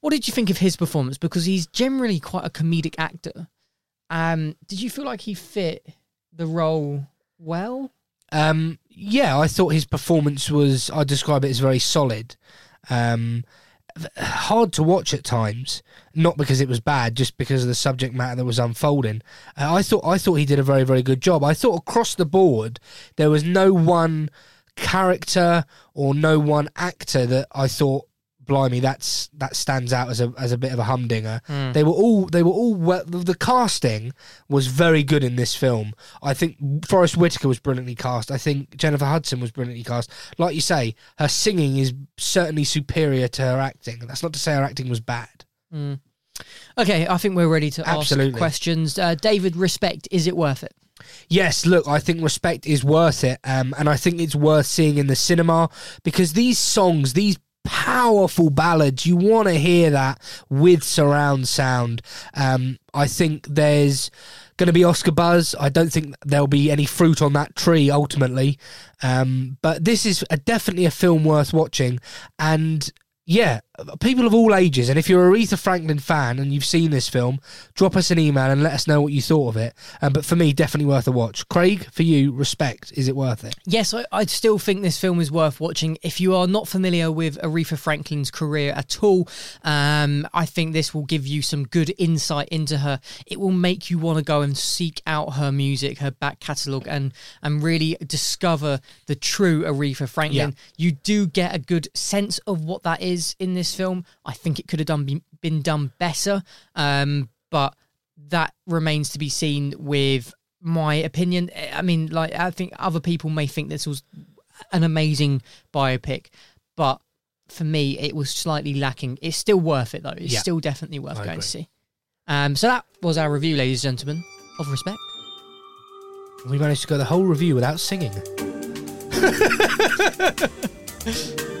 What did you think of his performance? Because he's generally quite a comedic actor. Um, did you feel like he fit the role well? Um, yeah, I thought his performance was. I describe it as very solid. Um, hard to watch at times, not because it was bad, just because of the subject matter that was unfolding. Uh, I thought I thought he did a very very good job. I thought across the board there was no one character or no one actor that I thought. Blimey, that's that stands out as a as a bit of a humdinger. They were all they were all well, the, casting was very good in this film. I think Forest Whitaker was brilliantly cast. I think Jennifer Hudson was brilliantly cast. Like you say, her singing is certainly superior to her acting. That's not to say her acting was bad. Okay, I think we're ready to Absolutely. ask questions. Uh, David, respect, is it worth it? Yes, look, I think respect is worth it, um, and I think it's worth seeing in the cinema because these songs, these powerful ballads, you want to hear that with surround sound. Um, I think there's going to be Oscar buzz. I don't think there'll be any fruit on that tree ultimately, um, but this is a, definitely a film worth watching, and. Yeah, people of all ages, and if you're a Aretha Franklin fan and you've seen this film, drop us an email and let us know what you thought of it. Um, but for me, definitely worth a watch. Craig, for you, respect. Is it worth it? Yes, I, I still think this film is worth watching. If you are not familiar with Aretha Franklin's career at all, um, I think this will give you some good insight into her. It will make you want to go and seek out her music, her back catalogue, and and really discover the true Aretha Franklin. You do get a good sense of what that is in this film. I think it could have done been, been done better, um, but that remains to be seen with my opinion. I mean, like I think other people may think this was an amazing biopic, but for me, it was slightly lacking. It's still worth it though. It's Yeah. still definitely worth I going agree. to see. Um, so that was our review, ladies and gentlemen, of respect. We managed to go the whole review without singing.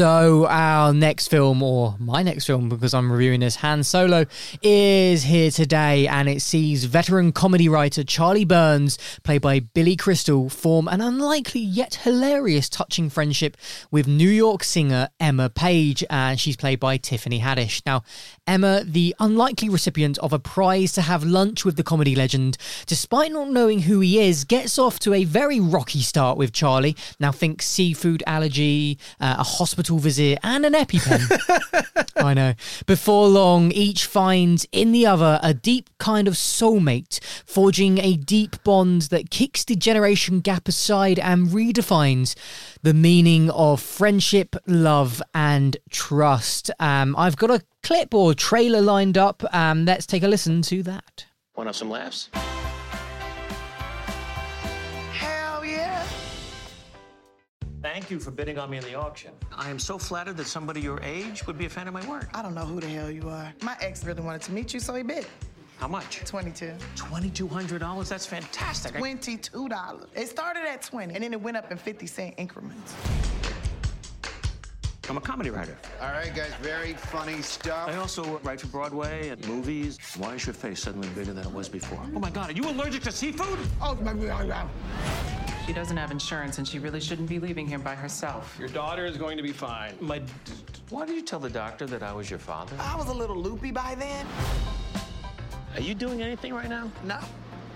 So our next film, or my next film, because I'm reviewing this, Han Solo, is here today, and it sees veteran comedy writer Charlie Burns, played by Billy Crystal, form an unlikely yet hilarious, touching friendship with New York singer Emma Page, and she's played by Tiffany Haddish. Now, Emma, the unlikely recipient of a prize to have lunch with the comedy legend, despite not knowing who he is, gets off to a very rocky start with Charlie. Now, think seafood allergy, uh, a hospital visit, and an EpiPen. I know. Before long, each finds in the other a deep kind of soulmate, forging a deep bond that kicks the generation gap aside and redefines the meaning of friendship, love, and trust. Um, I've got a clip or trailer lined up. Um, let's take a listen to that. Want to have some laughs? Thank you for bidding on me in the auction. I am so flattered that somebody your age would be a fan of my work. I don't know who the hell you are. My ex really wanted to meet you, so he bid. How much? 22. $2,200? That's fantastic. $22. It started at 20 and then it went up in 50 cent increments. I'm a comedy writer. All right, guys, very funny stuff. I also write for Broadway and movies. Why is your face suddenly bigger than it was before? Oh my God, are you allergic to seafood? Oh, my God. She doesn't have insurance and she really shouldn't be leaving here by herself. Your daughter is going to be fine. My. Why did you tell the doctor that I was your father? I was a little loopy by then. Are you doing anything right now? No.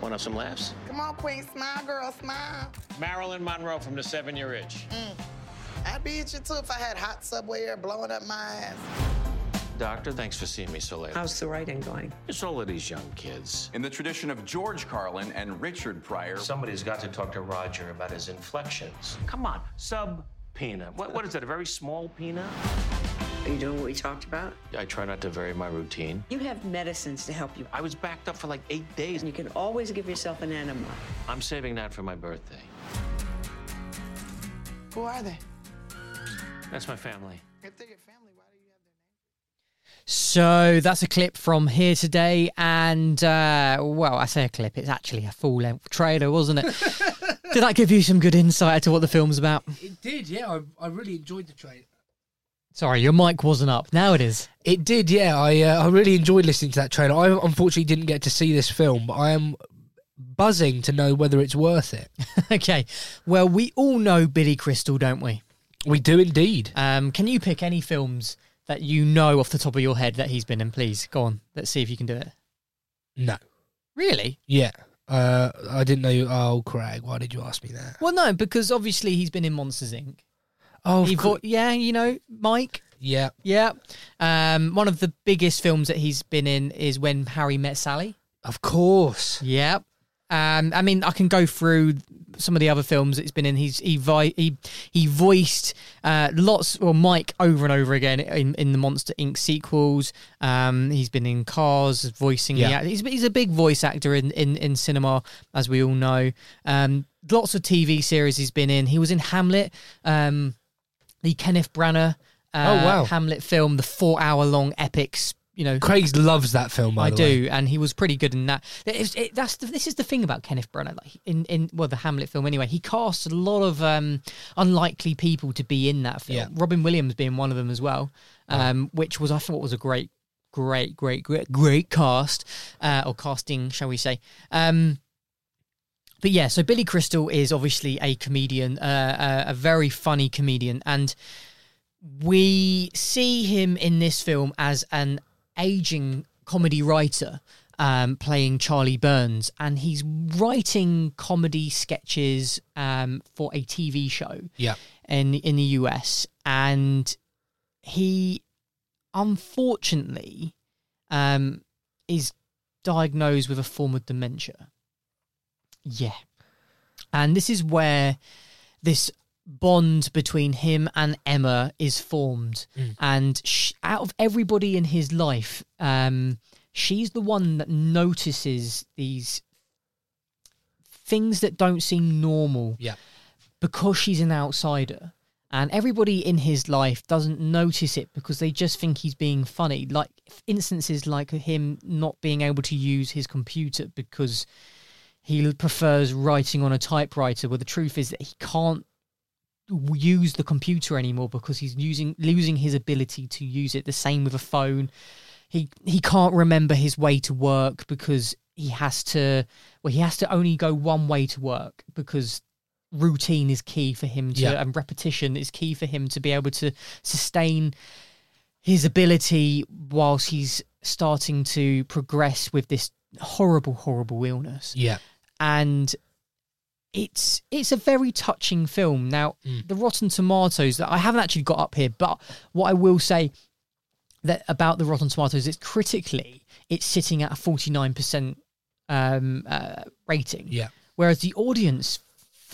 Want to have some laughs? Come on, Queen. Smile, girl. Smile. Marilyn Monroe from the Seven Year Itch. Mm. I'd be at you too if I had hot subway air blowing up my ass. Doctor, thanks for seeing me so late. How's the writing going? It's all of these young kids. In the tradition of George Carlin and Richard Pryor, Somebody's got to talk to Roger about his inflections. Come on, sub peanut. What, what is that, a very small peanut? Are you doing what we talked about? I try not to vary my routine. You have medicines to help you. I was backed up for like eight days. And you can always give yourself an enema. I'm saving that for my birthday. Who are they? That's my family. If they're your family, why do you have their name? So that's a clip from here today, and uh, well, I say a clip; it's actually a full-length trailer, wasn't it? Did that give you some good insight into what the film's about? It did, yeah. I, I really enjoyed the trailer. Sorry, your mic wasn't up. Now it is. It did, yeah. I uh, I really enjoyed listening to that trailer. I unfortunately didn't get to see this film, but I am buzzing to know whether it's worth it. okay. Well, we all know Billy Crystal, don't we? We do indeed. Um, can you pick any films that you know off the top of your head that he's been in? Please go on. Let's see if you can do it. No. Really? Yeah. Uh, I didn't know. You, oh, Craig, why did you ask me that? Well, no, because obviously he's been in Monsters Inc. Oh, He vo- yeah, you know, Mike. yeah. Yeah. Um, one of the biggest films that he's been in is When Harry Met Sally. Of course. Yeah. Um, I mean, I can go through some of the other films it's been in. He's he vi- he he voiced uh, lots well, Mike over and over again in, in the Monster Inc. sequels. Um, he's been in Cars, voicing. Yeah. Yeah, he's he's a big voice actor in, in, in cinema, as we all know. Um, lots of TV series he's been in. He was in Hamlet, um, the Kenneth Branagh. Uh, Oh, wow. Hamlet film, the four-hour-long epic. You know, Craig loves that film. I do, way. and he was pretty good in that. It's, it, that's the, this is the thing about Kenneth Branagh. Like in, in well, the Hamlet film anyway, he casts a lot of um, unlikely people to be in that film. Yeah. Robin Williams being one of them as well, um, which was I thought was a great, great, great, great, great cast uh, or casting, shall we say? Um, but yeah, so Billy Crystal is obviously a comedian, uh, a, a very funny comedian, and we see him in this film as an aging comedy writer um, playing Charlie Burns, and he's writing comedy sketches um, for a TV show Yeah. in in the US, and he unfortunately um, is diagnosed with a form of dementia. Yeah, and this is where this bond between him and Emma is formed, Mm. and sh- out of everybody in his life, um, she's the one that notices these things that don't seem normal Yeah. because she's an outsider. And everybody in his life doesn't notice it because they just think he's being funny. Like instances like him not being able to use his computer because he prefers writing on a typewriter. Well, the truth is that he can't use the computer anymore because he's using losing his ability to use it. The same with a phone. He he can't remember his way to work because he has to well he has to only go one way to work because routine is key for him to Yeah. and repetition is key for him to be able to sustain his ability whilst he's starting to progress with this horrible horrible illness Yeah. and it's it's a very touching film. Now, Mm. the Rotten Tomatoes that I haven't actually got up here, but what I will say that about the Rotten Tomatoes, it's critically it's sitting at a forty nine percent um, uh, rating. Yeah. Whereas the audience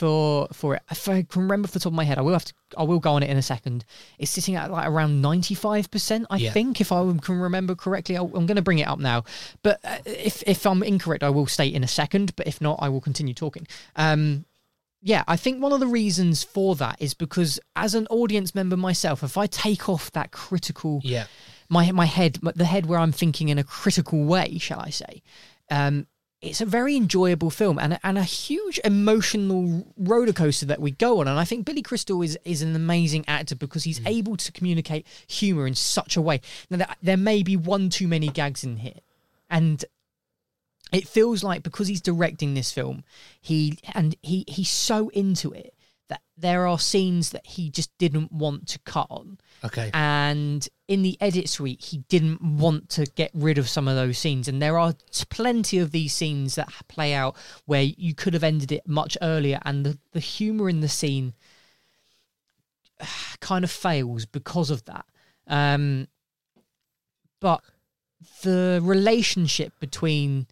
for for it, if I can remember off the top of my head, I will have to I will go on it in a second. It's sitting at like around ninety five percent, I Yeah. think, if I can remember correctly. I'll, I'm going to bring it up now, but uh, if if I'm incorrect, I will state in a second. But if not, I will continue talking. Um, yeah, I think one of the reasons for that is because as an audience member myself, if I take off that critical Yeah. my my head, the head where I'm thinking in a critical way, shall I say? Um, it's a very enjoyable film and a, and a huge emotional roller coaster that we go on. And I think Billy Crystal is is an amazing actor because he's mm. able to communicate humor in such a way. Now there, there may be one too many gags in here, and it feels like because he's directing this film, he and he he's so into it that there are scenes that he just didn't want to cut on. Okay. And in the edit suite, he didn't want to get rid of some of those scenes. And there are plenty of these scenes that play out where you could have ended it much earlier, and the, the humor in the scene kind of fails because of that. Um, but the relationship between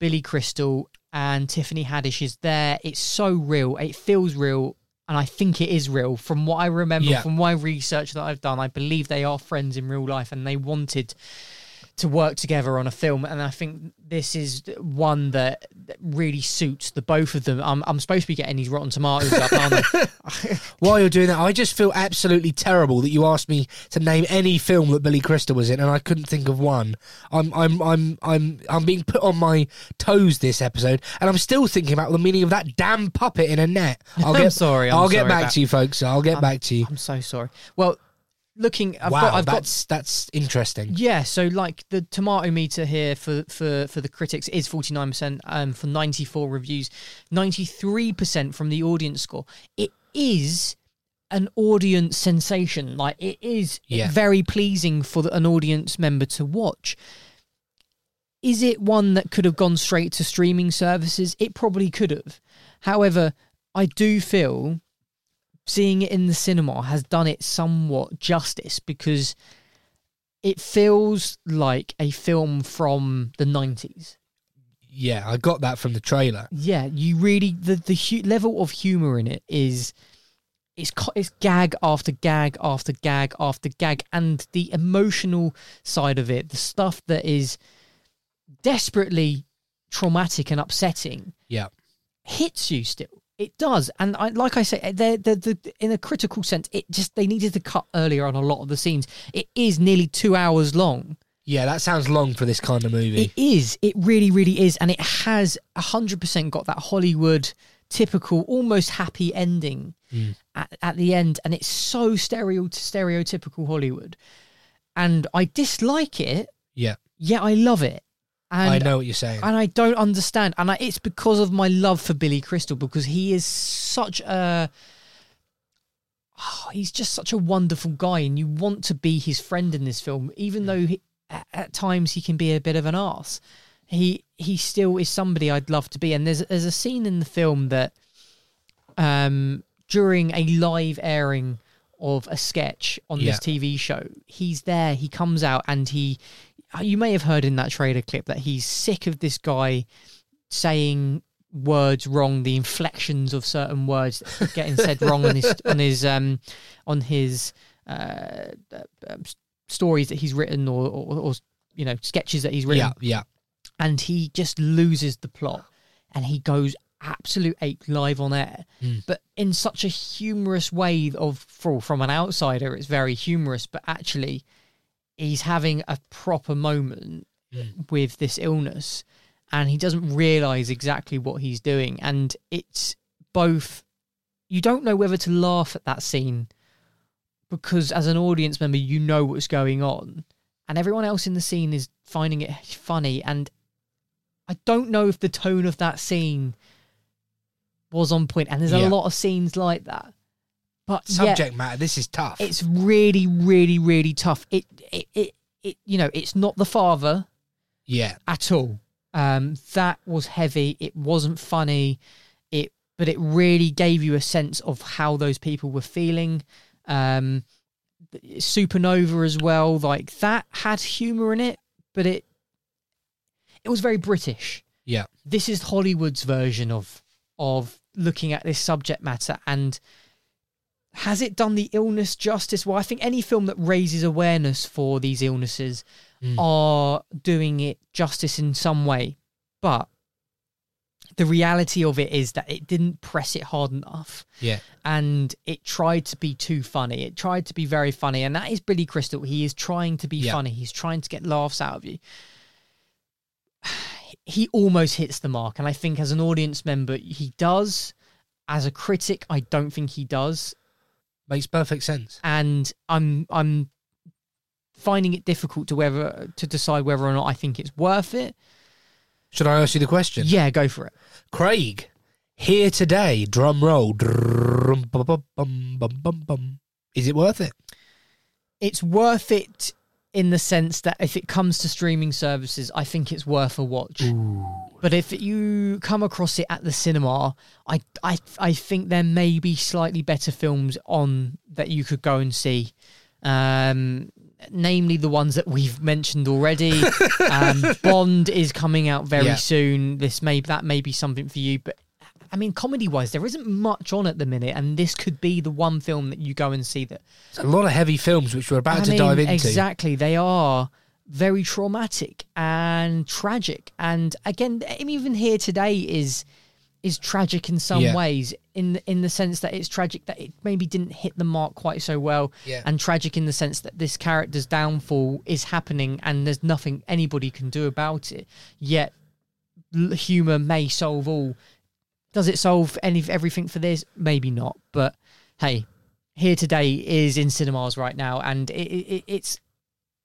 Billy Crystal and Tiffany Haddish is there. It's so real. It feels real. And I think it is real. From what I remember, Yeah. from my research that I've done, I believe they are friends in real life and they wanted to work together on a film. And I think this is one that that really suits the both of them. I'm, I'm supposed to be getting these Rotten Tomatoes up, aren't I? While you're doing that, I just feel absolutely terrible that you asked me to name any film that Billy Crystal was in, and I couldn't think of one. I'm I'm I'm I'm I'm being put on my toes this episode, and I'm still thinking about the meaning of that damn puppet in Annette. I'll I'm get sorry, I'm will get sorry back about- to you, folks. I'll get I'm- back to you. I'm so sorry. Well, looking. I've wow, got, I've got that's that's interesting. Yeah, so like the tomato meter here for for for the critics is 49% um for 94 reviews, 93% from the audience score. It is an audience sensation. Like it is Yeah. very pleasing for the, an audience member to watch. Is it one that could have gone straight to streaming services? It probably could have. However, I do feel seeing it in the cinema has done it somewhat justice because it feels like a film from the 90s. Yeah, I got that from the trailer. Yeah, you really the the hu- level of humor in it is it's it's gag after gag after gag after gag and the emotional side of it, the stuff that is desperately traumatic and upsetting Yeah. hits you still. It does, and I, like I say, they're, they're, they in a critical sense, it just they needed to cut earlier on a lot of the scenes. It is nearly two hours long. Yeah, that sounds long for this kind of movie. It is. It really, really is, and it has hundred percent got that Hollywood typical, almost happy ending Mm. at, at the end, and it's so stereo stereotypical Hollywood. And I dislike it, yeah. yet I love it. And I know what you're saying. and I don't understand. And I, it's because of my love for Billy Crystal because he is such a. Oh, he's just such a wonderful guy, and you want to be his friend in this film, even though he, at, at times he can be a bit of an ass. He he still is somebody I'd love to be. And there's there's a scene in the film that, um, during a live airing of a sketch on this TV show, he's there. He comes out and he you may have heard in that trailer clip that he's sick of this guy saying words wrong, the inflections of certain words getting said wrong on his on his um on his uh, uh, um, stories that he's written or, or or you know sketches that he's written. Yeah, yeah. And he just loses the plot, and he goes absolute ape live on air, Mm. but in such a humorous way. Of for from an outsider, it's very humorous, but actually he's having a proper moment mm. with this illness and he doesn't realize exactly what he's doing. And it's both you don't know whether to laugh at that scene because as an audience member you know what's going on and everyone else in the scene is finding it funny. And i don't know if the tone of that scene was on point and there's Yeah. a lot of scenes like that but Subject matter. This is tough. it's really really really tough it it it, it you know it's not the father yeah. at all um that was heavy it wasn't funny it but it really gave you a sense of how those people were feeling um supernova as well like that had humor in it but it it was very british Yeah. this is Hollywood's version of of looking at this subject matter and has it done the illness justice? Well, I think any film that raises awareness for these illnesses Mm. are doing it justice in some way. But the reality of it is that it didn't press it hard enough Yeah. and it tried to be too funny. It tried to be very funny, and that is Billy Crystal. He is trying to be Yeah. funny. He's trying to get laughs out of you. He almost hits the mark, and I think as an audience member, he does. As a critic, I don't think he does, Makes perfect sense. and I'm I'm finding it difficult to whether to decide whether or not I think it's worth it. Should I ask you the question? Yeah, go for it. Craig, here today, drum roll. Drum, bum, bum, bum, bum, bum, bum. Is it worth it? it's worth it in the sense that if it comes to streaming services, I think it's worth a watch. But if you come across it at the cinema, I, I I think there may be slightly better films on that you could go and see. Um, namely the ones that we've mentioned already. um, Bond is coming out very Yeah. soon. This may that may be something for you, but I mean, comedy wise, there isn't much on at the minute, and this could be the one film that you go and see that It's a lot of heavy films which we're about I to mean, dive into. Exactly. They are very traumatic and tragic. And again, even here today is is tragic in some Yeah. ways, in in the sense that it's tragic that it maybe didn't hit the mark quite so well, Yeah. and tragic in the sense that this character's downfall is happening and there's nothing anybody can do about it. Yet, humor may solve all. Does it solve any everything for this? Maybe not. But hey, here today is in cinemas right now, and it, it, it's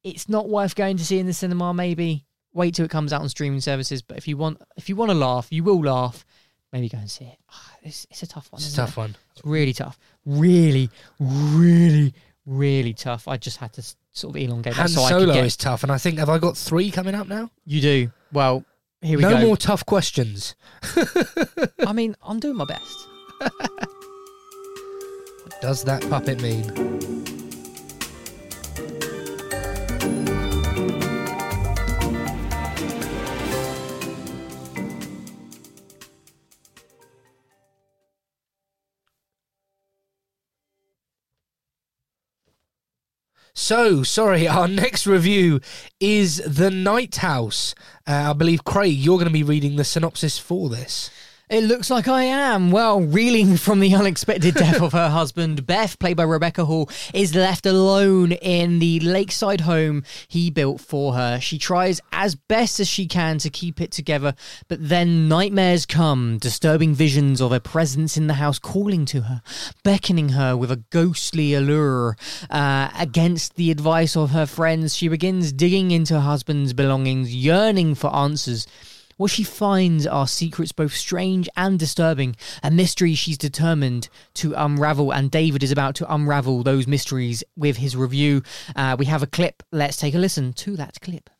it's not worth going to see in the cinema. Maybe wait till it comes out on streaming services. But if you want, if you want to laugh, you will laugh. Maybe go and see it. Ah, It's, it's a tough one. It's a tough it? one. It's really tough. Really, really, really tough. I just had to sort of elongate Han that so I Solo could get. is tough, and I think have I got three coming up now? You do well. Here we no go. more tough questions. I mean, I'm doing my best. What does that puppet mean? So, sorry, our next review is The Night House. Uh, I believe, Craig, you're going to be reading the synopsis for this. It looks like I am. Well, reeling from the unexpected death of her husband, Beth, played by Rebecca Hall, is left alone in the lakeside home he built for her. She tries as best as she can to keep it together, but then nightmares come, disturbing visions of a presence in the house calling to her, beckoning her with a ghostly allure. Uh, against the advice of her friends, she begins digging into her husband's belongings, yearning for answers. What she finds are secrets both strange and disturbing, a mystery she's determined to unravel, and David is about to unravel those mysteries with his review. Uh, we have a clip. Let's take a listen to that clip.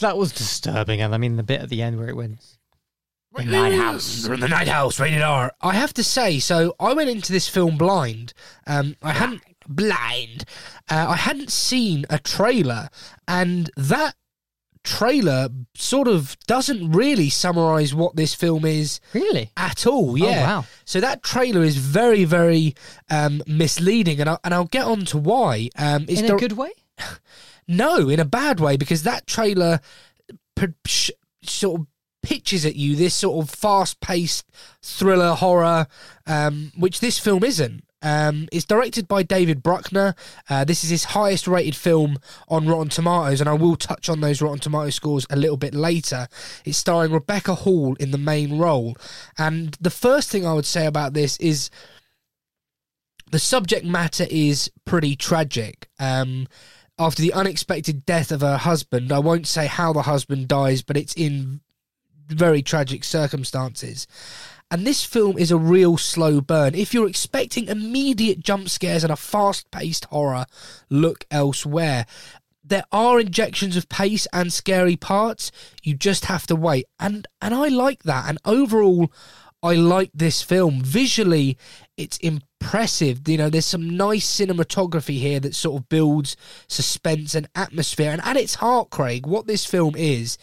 That was disturbing, and I mean the bit at the end where it went. The night house. The Night House, rated R. I have to say, so I went into this film blind. Um, I hadn't blind. Uh, I hadn't seen a trailer, and that trailer sort of doesn't really summarize what this film is Really? at all. Yeah. wow. So that trailer is very, very um, misleading, and I'll, and I'll get on to why. Um, it's In a dir- good way? no, in a bad way, because that trailer p- sort of pitches at you this sort of fast-paced thriller horror, um, which this film isn't. Um, it's directed by David Bruckner. Uh, this is his highest-rated film on Rotten Tomatoes, and I will touch on those Rotten Tomato scores a little bit later. It's starring Rebecca Hall in the main role, and the first thing I would say about this is the subject matter is pretty tragic. Um, after the unexpected death of her husband, I won't say how the husband dies, but it's in very tragic circumstances. And this film is a real slow burn. If you're expecting immediate jump scares and a fast paced horror, look elsewhere. There are injections of pace and scary parts. You just have to wait. And and I like that. And overall, I like this film. Visually, it's impressive. You know, there's some nice cinematography here that sort of builds suspense and atmosphere. And at its heart, Craig, what this film is,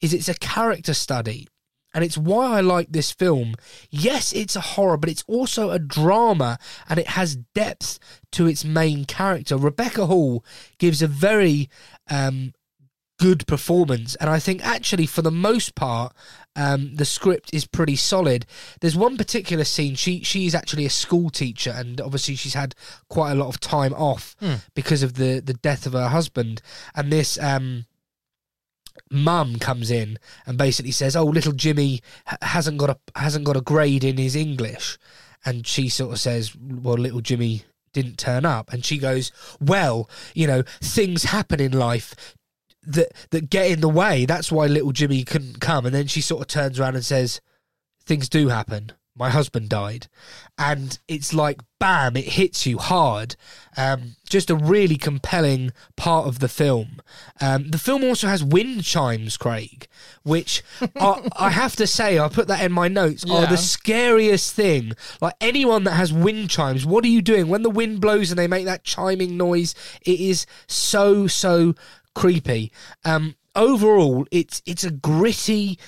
is it's a character study. And it's why I like this film. Yes, it's a horror, but it's also a drama and it has depth to its main character. Rebecca Hall gives a very um, good performance. And I think actually, for the most part, um, the script is pretty solid. There's one particular scene. She she is actually a school teacher, and obviously she's had quite a lot of time off Hmm. because of the the death of her husband. And this um, mum comes in and basically says, "Oh, little Jimmy ha- hasn't got a hasn't got a grade in his English," and she sort of says, "Well, little Jimmy." Didn't turn up, and she goes, "Well, you know, things happen in life that that get in the way. That's why little Jimmy couldn't come. And then she sort of turns around and says, "Things do happen. my husband died. And it's like, bam, it hits you hard. Um, just a really compelling part of the film. Um, the film also has wind chimes, Craig, which are, I have to say, I put that in my notes, are the scariest thing. Like anyone that has wind chimes, what are you doing? When the wind blows and they make that chiming noise, it is so, so creepy. Um, overall, it's it's a gritty,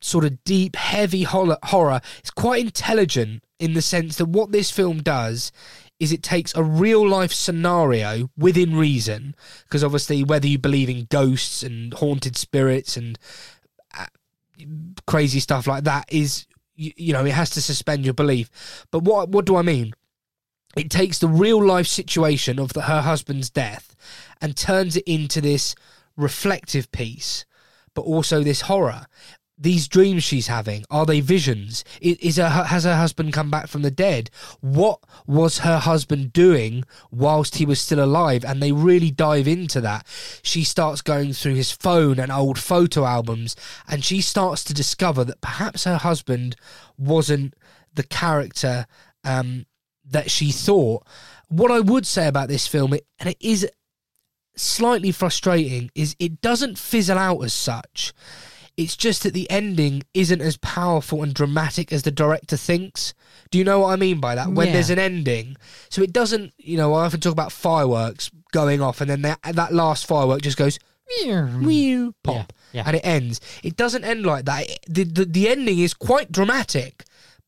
sort of deep, heavy horror. It's quite intelligent in the sense that what this film does is it takes a real life scenario within reason, because obviously whether you believe in ghosts and haunted spirits and uh, crazy stuff like that is you, you know it has to suspend your belief. But what what do I mean? It takes the real life situation of the, her husband's death and turns it into this reflective piece, but also this horror. These dreams she's having are they visions? Is her has her husband come back from the dead? What was her husband doing whilst he was still alive? And they really dive into that. She starts going through his phone and old photo albums, and she starts to discover that perhaps her husband wasn't the character um, that she thought. What I would say about this film, it, and it is slightly frustrating, is it doesn't fizzle out as such. It's just that the ending isn't as powerful and dramatic as the director thinks. Do you know what I mean by that? When Yeah. there's an ending, so it doesn't. You know, I often talk about fireworks going off, and then that, that last firework just goes pop, Yeah, yeah. and it ends. It doesn't end like that. It- the, the the ending is quite dramatic,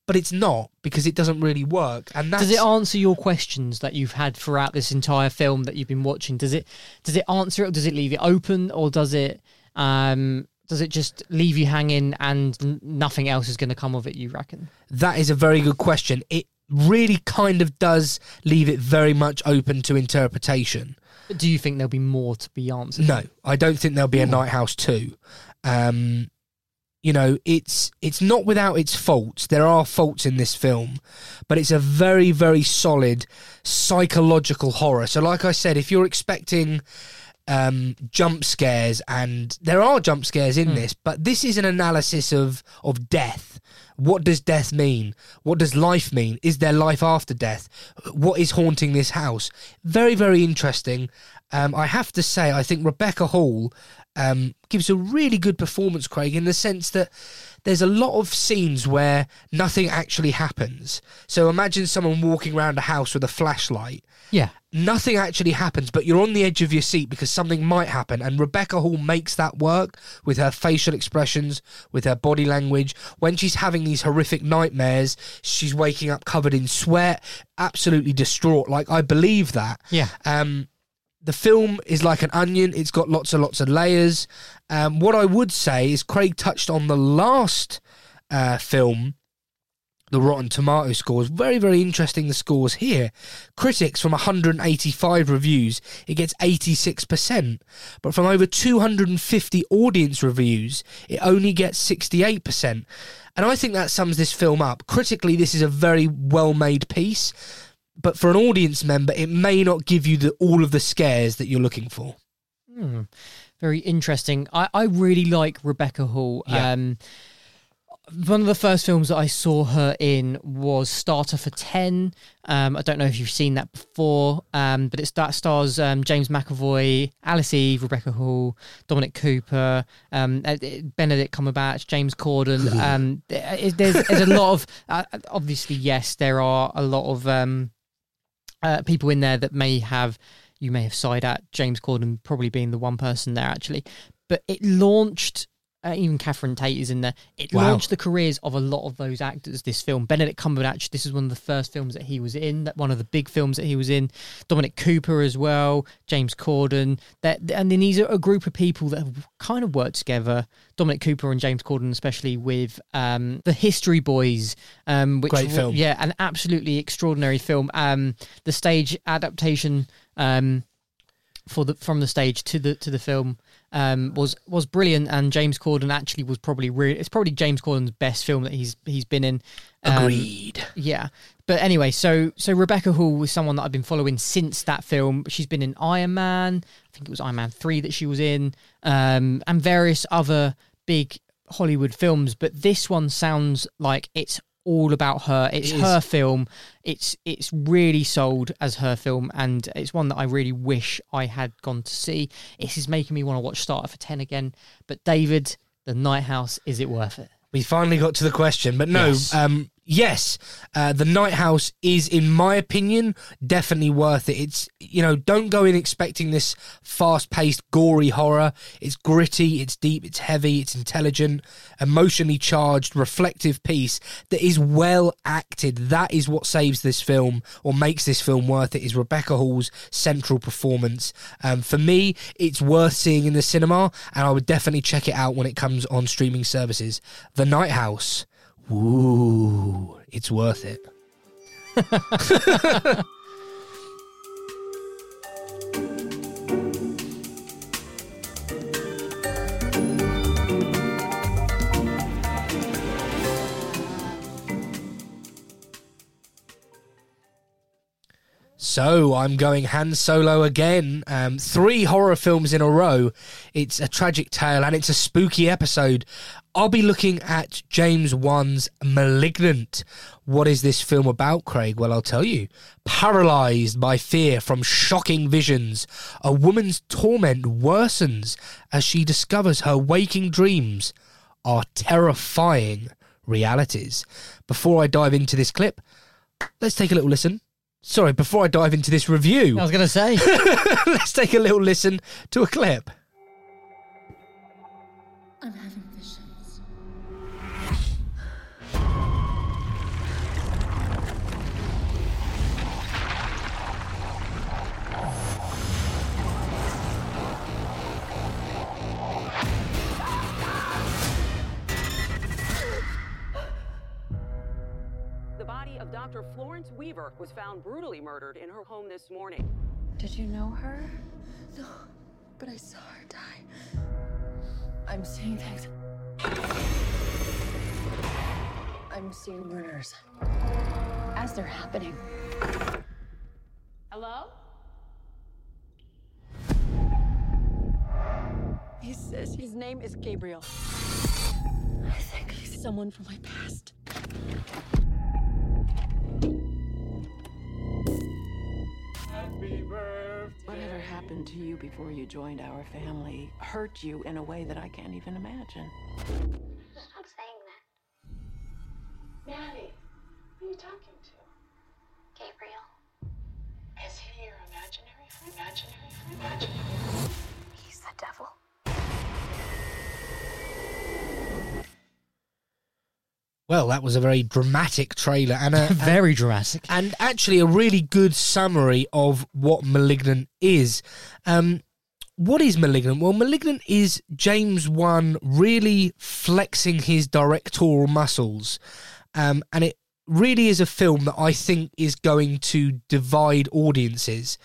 but it's not because it doesn't really work. And that's Does it answer your questions that you've had throughout this entire film that you've been watching? Does it does it answer it? Or does it leave it open, or does it um does it just leave you hanging and nothing else is going to come of it? You reckon? That is a very good question. It really kind of does leave it very much open to interpretation. Do you think there'll be more to be answered? No, I don't think there'll be a Night House two. Um, you know, it's it's not without its faults. There are faults in this film, but it's a very very solid psychological horror. So, like I said, if you're expecting um, jump scares, and there are jump scares in this, but this is an analysis of of death. What does death mean? What does life mean? Is there life after death? What is haunting this house? Very, very interesting. Um, I have to say, I think Rebecca Hall um, gives a really good performance, Craig, in the sense that there's a lot of scenes where nothing actually happens. So imagine someone walking around a house with a flashlight Yeah. nothing actually happens, but you're on the edge of your seat because something might happen. And Rebecca Hall makes that work with her facial expressions, with her body language. When she's having these horrific nightmares, she's waking up covered in sweat, absolutely distraught. Like, I believe that. Yeah. Um, the film is like an onion. It's got lots and lots of layers. Um, what I would say is Craig touched on the last uh, film the Rotten Tomato scores. Very, very interesting the scores here. Critics from 185 reviews, it gets 86%. But from over 250 audience reviews, it only gets 68%. And I think that sums this film up. Critically, this is a very well made piece. But for an audience member, it may not give you the, all of the scares that you're looking for. Hmm. Very interesting. I, I really like Rebecca Hall. Yeah. Um, one of the first films that I saw her in was Starter for Ten. Um, I don't know if you've seen that before, um, but it that stars um, James McAvoy, Alice Eve, Rebecca Hall, Dominic Cooper, um, uh, Benedict Cumberbatch, James Corden. um, there's, there's a lot of uh, obviously yes, there are a lot of um, uh, people in there that may have you may have sighed at James Corden probably being the one person there actually, but it launched. Uh, even Catherine Tate is in there. It Wow. launched the careers of a lot of those actors. This film, Benedict Cumberbatch. This is one of the first films that he was in. That one of the big films that he was in. Dominic Cooper as well. James Corden. That and then these are a group of people that have kind of worked together. Dominic Cooper and James Corden, especially with um, the History Boys, um, which Great film. yeah, an absolutely extraordinary film. Um, the stage adaptation um, for the from the stage to the to the film um, was was brilliant, and James Corden actually was probably re- it's probably James Corden's best film that he's he's been in. Um, Agreed. yeah, but anyway, so so Rebecca Hall was someone that I've been following since that film. She's been in Iron Man, I think it was Iron Man three that she was in, um, and various other big Hollywood films. But this one sounds like it's all about her. It's It her film. It's it's really sold as her film, and it's one that I really wish I had gone to see. This is making me want to watch Starter for Ten again. But David, The Night House, is it worth it? We finally got to the question, but no, Yes. um, yes, uh, the Night House is, in my opinion, definitely worth it. It's you know, don't go in expecting this fast-paced, gory horror. It's gritty, it's deep, it's heavy, it's intelligent, emotionally charged, reflective piece that is well acted. That is what saves this film or makes this film worth it. Is Rebecca Hall's central performance? Um, for me, it's worth seeing in the cinema, and I would definitely check it out when it comes on streaming services. The Night House. Ooh, it's worth it. So I'm going Han Solo again. Um, three horror films in a row. It's a tragic tale and it's a spooky episode. I'll be looking at James Wan's Malignant. What is this film about, Craig? Well, I'll tell you. Paralyzed by fear from shocking visions, a woman's torment worsens as she discovers her waking dreams are terrifying realities. Before I dive into this clip, let's take a little listen. Sorry, before I dive into this review, I was going to say. let's take a little listen to a clip. I'm having Dr. Florence Weaver was found brutally murdered in her home this morning. Did you know her? No, but I saw her die. I'm seeing things. I'm seeing murders as they're happening. Hello? He says his name is Gabriel. I think he's someone from my past. Whatever happened to you before you joined our family hurt you in a way that I can't even imagine. Stop saying that. Maddie, who are you talking to? Gabriel. Is he your imaginary friend? Imaginary friend? Imaginary He's the devil. Well, that was a very dramatic trailer and a Very dramatic. and actually a really good summary of what Malignant is. Um, what is Malignant? Well, Malignant is James Wan really flexing his directorial muscles, um, and it really is a film that I think is going to divide audiences.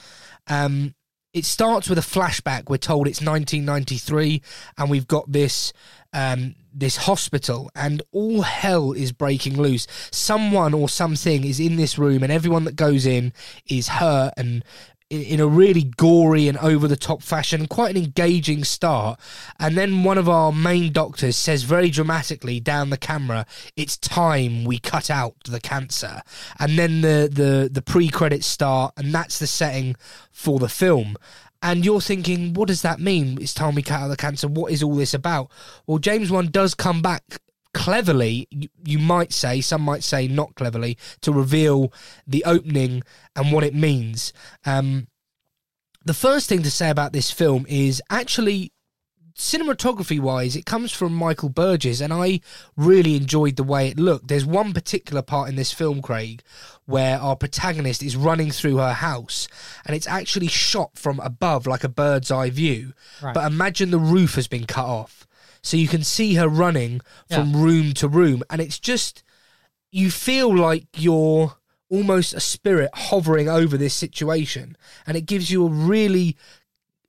Um, it starts with a flashback. We're told it's 1993, and we've got this um, this hospital, and all hell is breaking loose. Someone or something is in this room, and everyone that goes in is hurt and in, a really gory and over the top fashion, quite an engaging start. And then one of our main doctors says very dramatically down the camera, "It's time we cut out the cancer." And then the the the pre credits start, and that's the setting for the film. And you're thinking, what does that mean? It's time we cut out the cancer. What is all this about? Well, James Wan does come back cleverly, you, might say, some might say not cleverly, to reveal the opening and what it means. Um, the first thing to say about this film is actually cinematography wise, it comes from Michael Burgess, and I really enjoyed the way it looked. There's one particular part in this film, Craig, where our protagonist is running through her house, and it's actually shot from above, like a bird's eye view. Right. But imagine the roof has been cut off, so you can see her running from room to room, and it's just you feel like you're almost a spirit hovering over this situation, and it gives you a really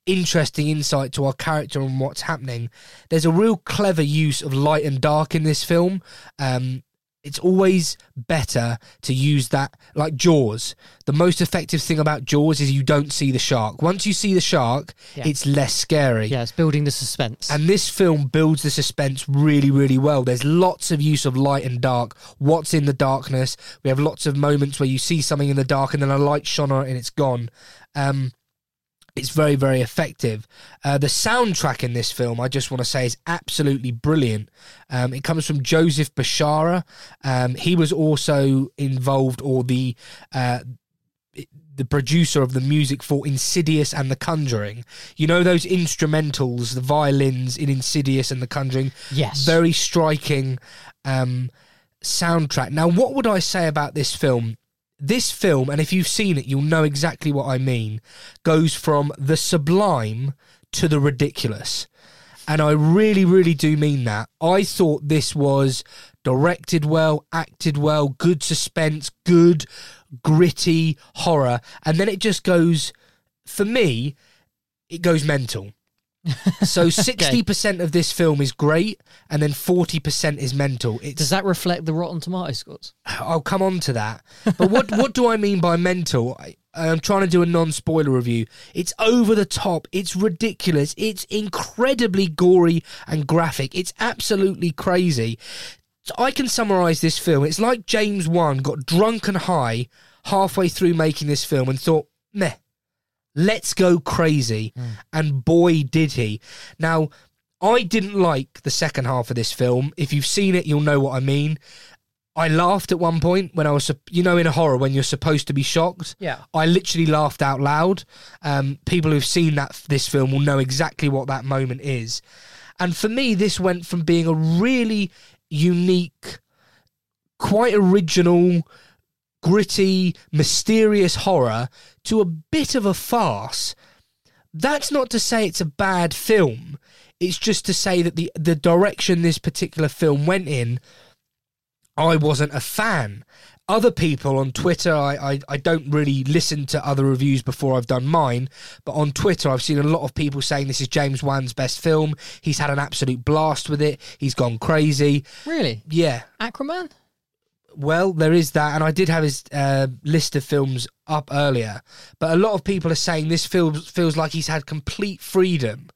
interesting insight to our character and what's happening. There's a real clever use of light and dark in this film. Um, it's always better to use that like jaws the most effective thing about jaws is you don't see the shark once you see the shark Yeah. it's less scary Yeah, it's building the suspense. and this film builds the suspense really, really well. There's lots of use of light and dark. What's in the darkness? We have lots of moments where you see something in the dark and then a light shone on it and it's gone. Um, it's very, very effective. Uh, the soundtrack in this film, I just want to say, is absolutely brilliant. Um, it comes from Joseph Bishara. Um, he was also involved, or the uh, the producer of the music for Insidious and The Conjuring. You know those instrumentals, the violins in Insidious and The Conjuring. Yes. very striking um, soundtrack. Now, what would I say about this film? This film, and if you've seen it, you'll know exactly what I mean, goes from the sublime to the ridiculous. And I really, really do mean that. I thought this was directed well, acted well, good suspense, good, gritty horror. And then it just goes, for me, it goes mental. So 60% of this film is great, and then 40% is mental. It's, Does that reflect the Rotten Tomato scores? I'll come on to that. But what what do I mean by mental? I, I'm trying to do a non-spoiler review. It's over the top. It's ridiculous. It's incredibly gory and graphic. It's absolutely crazy. So I can summarize this film. It's like James Wan got drunk and high halfway through making this film and thought, meh, let's go crazy. And boy, did he. Now, I didn't like the second half of this film. If you've seen it, you'll know what I mean. I laughed at one point when I was, you know, in a horror when you're supposed to be shocked. Yeah. I literally laughed out loud. Um, people who've seen that this film will know exactly what that moment is. And for me, this went from being a really unique, quite original, gritty, mysterious horror to a bit of a farce. That's not to say it's a bad film. It's just to say that the the direction this particular film went in, I wasn't a fan. Other people on Twitter, I, I, I don't really listen to other reviews before I've done mine, but on Twitter, I've seen a lot of people saying this is James Wan's best film. He's had an absolute blast with it. He's gone crazy. Really? Yeah. Aquaman? Well, there is that, and I did have his uh, list of films up earlier, but a lot of people are saying this feels feels like he's had complete freedom,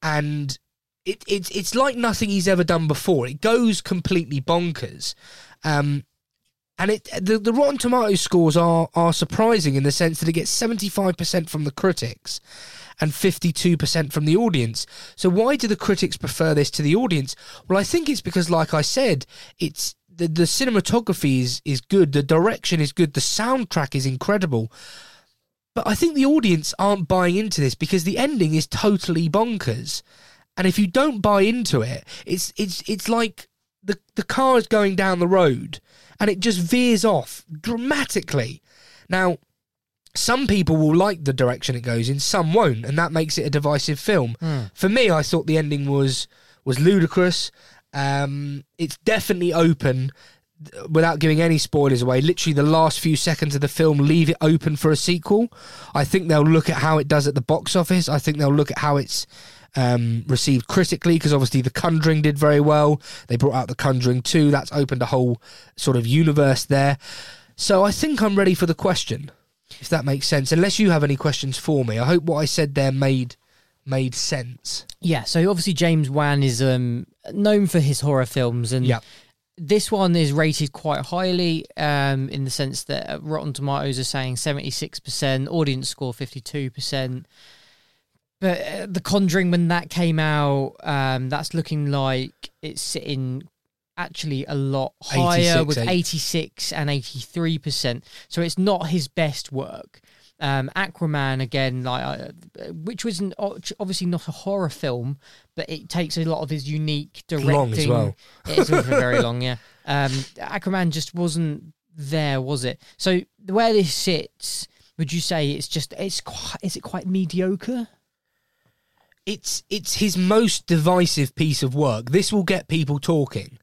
and it, it's it's like nothing he's ever done before. It goes completely bonkers, um, and it the, the Rotten Tomatoes scores are are surprising in the sense that it gets seventy five percent from the critics and fifty two percent from the audience. So why do the critics prefer this to the audience? Well, I think it's because, like I said, it's the, the cinematography is, is good, the direction is good, the soundtrack is incredible. But I think the audience aren't buying into this because the ending is totally bonkers. And if you don't buy into it, it's it's it's like the the car is going down the road and it just veers off dramatically. Now, some people will like the direction it goes in, some won't, and that makes it a divisive film. Hmm. For me, I thought the ending was was ludicrous. Um, it's definitely open without giving any spoilers away. Literally, the last few seconds of the film leave it open for a sequel. I think they'll look at how it does at the box office. I think they'll look at how it's um, received critically because obviously The Conjuring did very well. They brought out The Conjuring 2. That's opened a whole sort of universe there. So I think I'm ready for the question, if that makes sense. Unless you have any questions for me, I hope what I said there made made sense. Yeah, so obviously James Wan is um, known for his horror films, and Yeah. this one is rated quite highly um, in the sense that uh, Rotten Tomatoes are saying 76%, audience score 52%. But uh, The Conjuring, when that came out, um, that's looking like it's sitting actually a lot higher 86, with 86 and 83%. So it's not his best work. Um, Aquaman again, like uh, which was an, obviously not a horror film, but it takes a lot of his unique directing. Long as well. It's very long, yeah. Um, Aquaman just wasn't there, was it? So the where this sits, would you say it's just it's quite is it quite mediocre? it's it's his most divisive piece of work. This will get people talking.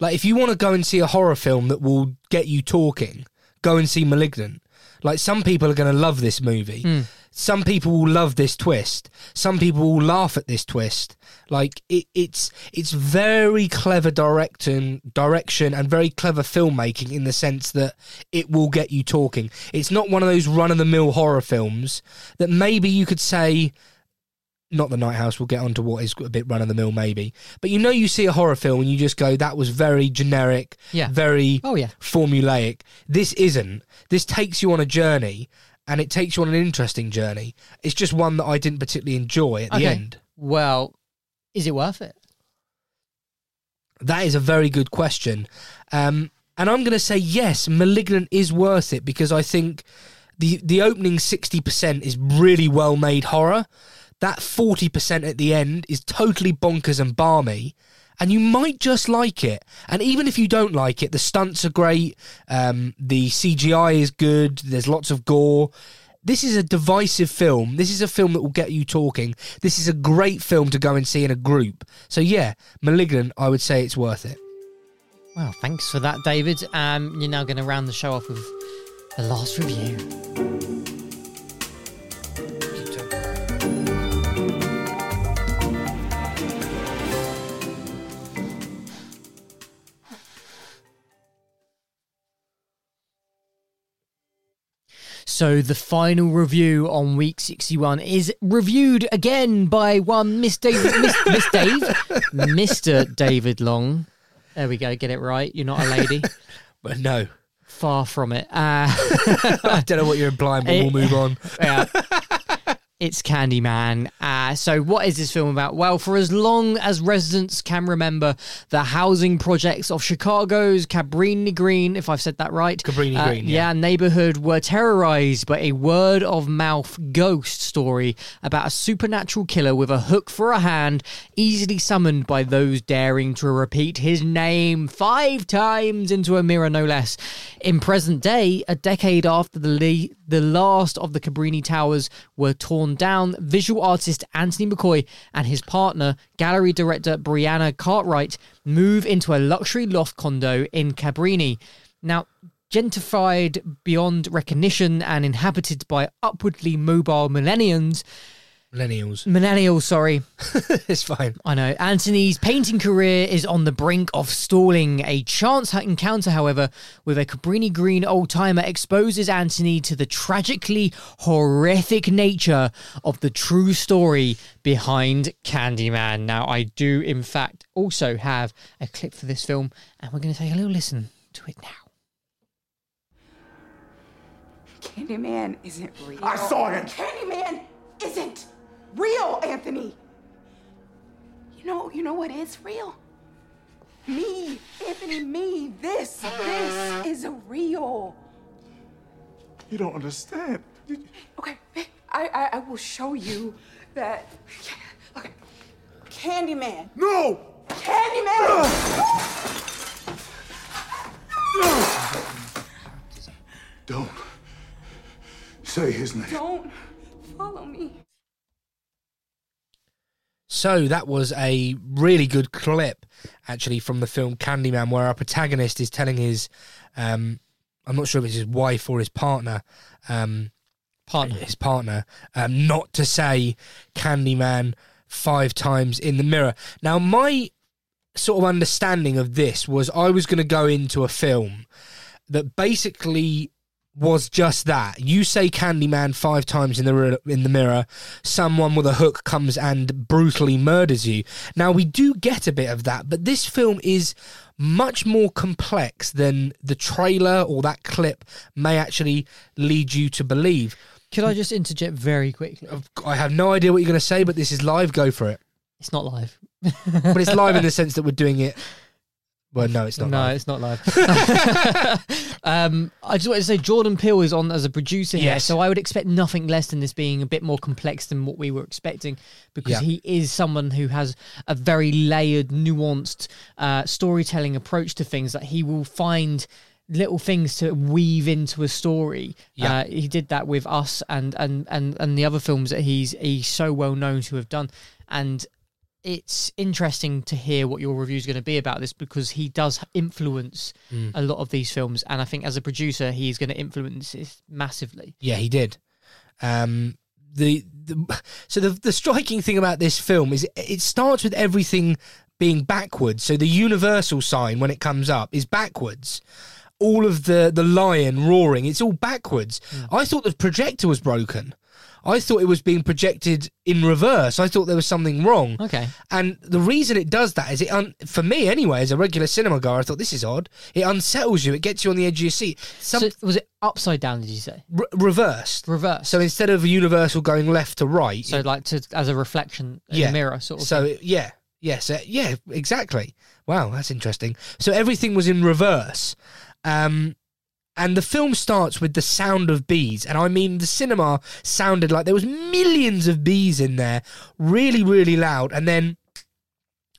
Like if you want to go and see a horror film that will get you talking, go and see Malignant. Like some people are going to love this movie. Hmm. some people will love this twist. Some people will laugh at this twist. Like it, it's it's very clever direction, direction, and very clever filmmaking in the sense that it will get you talking. It's not one of those run of the mill horror films that maybe you could say. Not the Night House. We'll get onto what is a bit run of the mill, maybe. But you know, you see a horror film and you just go, "That was very generic, Yeah. very Oh, yeah. formulaic." This isn't. This takes you on a journey, and it takes you on an interesting journey. It's just one that I didn't particularly enjoy at the Okay. end. Well, is it worth it? That is a very good question. Um, and I'm going to say yes, Malignant is worth it because I think the the opening 60% is really well made horror. That 40% at the end is totally bonkers and barmy. And you might just like it. And even if you don't like it, the stunts are great. Um, the CGI is good. There's lots of gore. This is a divisive film. This is a film that will get you talking. This is a great film to go and see in a group. So yeah, Malignant, I would say it's worth it. Well, thanks for that, David. Um, you're now going to round the show off with the last review. So the final review on week 61 is reviewed again by one Miss David, Miss, Miss Dave, Mr. David Long. There we go, get it right. You're not a lady. But no. Far from it. Uh, I don't know what you're implying, but we'll move on. yeah. It's Candyman. Uh, so, what is this film about? Well, for as long as residents can remember, the housing projects of Chicago's Cabrini Green, if I've said that right, Cabrini uh, Green, yeah. neighborhood were terrorized by a word of mouth ghost story about a supernatural killer with a hook for a hand, easily summoned by those daring to repeat his name five times into a mirror, no less. In present day, a decade after the le- the last of the Cabrini Towers were torn down, visual artist Anthony McCoy and his partner, gallery director Brianna Cartwright, move into a luxury loft condo in Cabrini. Now, gentrified beyond recognition and inhabited by upwardly mobile millennials, Millennials. millennials, sorry, it's fine. I know. Anthony's painting career is on the brink of stalling. A chance encounter, however, with a Cabrini Green old timer exposes Anthony to the tragically horrific nature of the true story behind Candyman. Now, I do, in fact, also have a clip for this film, and we're going to take a little listen to it now. Candyman isn't real. I saw him. Candyman isn't real, Anthony. You know, you know what is real? Me, Anthony, me. This, this is real. You don't understand. Okay, I, I, I will show you that. Okay, Candyman. No! Candyman. Ah! Ah! Don't say his name. Don't follow me. So that was a really good clip, actually, from the film Candyman, where our protagonist is telling his, um, I'm not sure if it's his wife or his partner, um, partner, his partner, um, not to say Candyman five times in the mirror. Now, my sort of understanding of this was I was going to go into a film that basically was just that. You say Candyman five times in the in the mirror, someone with a hook comes and brutally murders you. Now we do get a bit of that, but this film is much more complex than the trailer or that clip may actually lead you to believe. Could I just interject very quickly? I have no idea what you're going to say, but this is live. Go for it. It's not live. but it's live in the sense that we're doing it. Well, no, it's not. No, live. it's not live. um, I just wanted to say Jordan Peele is on as a producer here, Yes. so I would expect nothing less than this being a bit more complex than what we were expecting, because Yeah. he is someone who has a very layered, nuanced uh, storytelling approach to things that he will find little things to weave into a story. Yeah. Uh, he did that with Us and and and and the other films that he's he's so well known to have done, and it's interesting to hear what your review is going to be about this because he does influence Mm. a lot of these films, and I think as a producer, he's going to influence it massively. Yeah, he did. Um, the, the so the the striking thing about this film is it, it starts with everything being backwards. So the universal sign when it comes up is backwards. All of the the lion roaring, it's all backwards. I thought the projector was broken. I thought it was being projected in reverse. I thought there was something wrong. Okay. And the reason it does that is it, un- for me anyway, as a regular cinema goer, I thought this is odd. It unsettles you. It gets you on the edge of your seat. Some So was it upside down? Did you say re- reversed. reverse? So instead of universal going left to right, So like to as a reflection in Yeah. a mirror, sort of. so it- yeah, yes, uh, yeah, exactly. Wow, that's interesting. So everything was in reverse. Um, and the film starts with the sound of bees, and I mean the cinema sounded like there was millions of bees in there, really, really loud, and then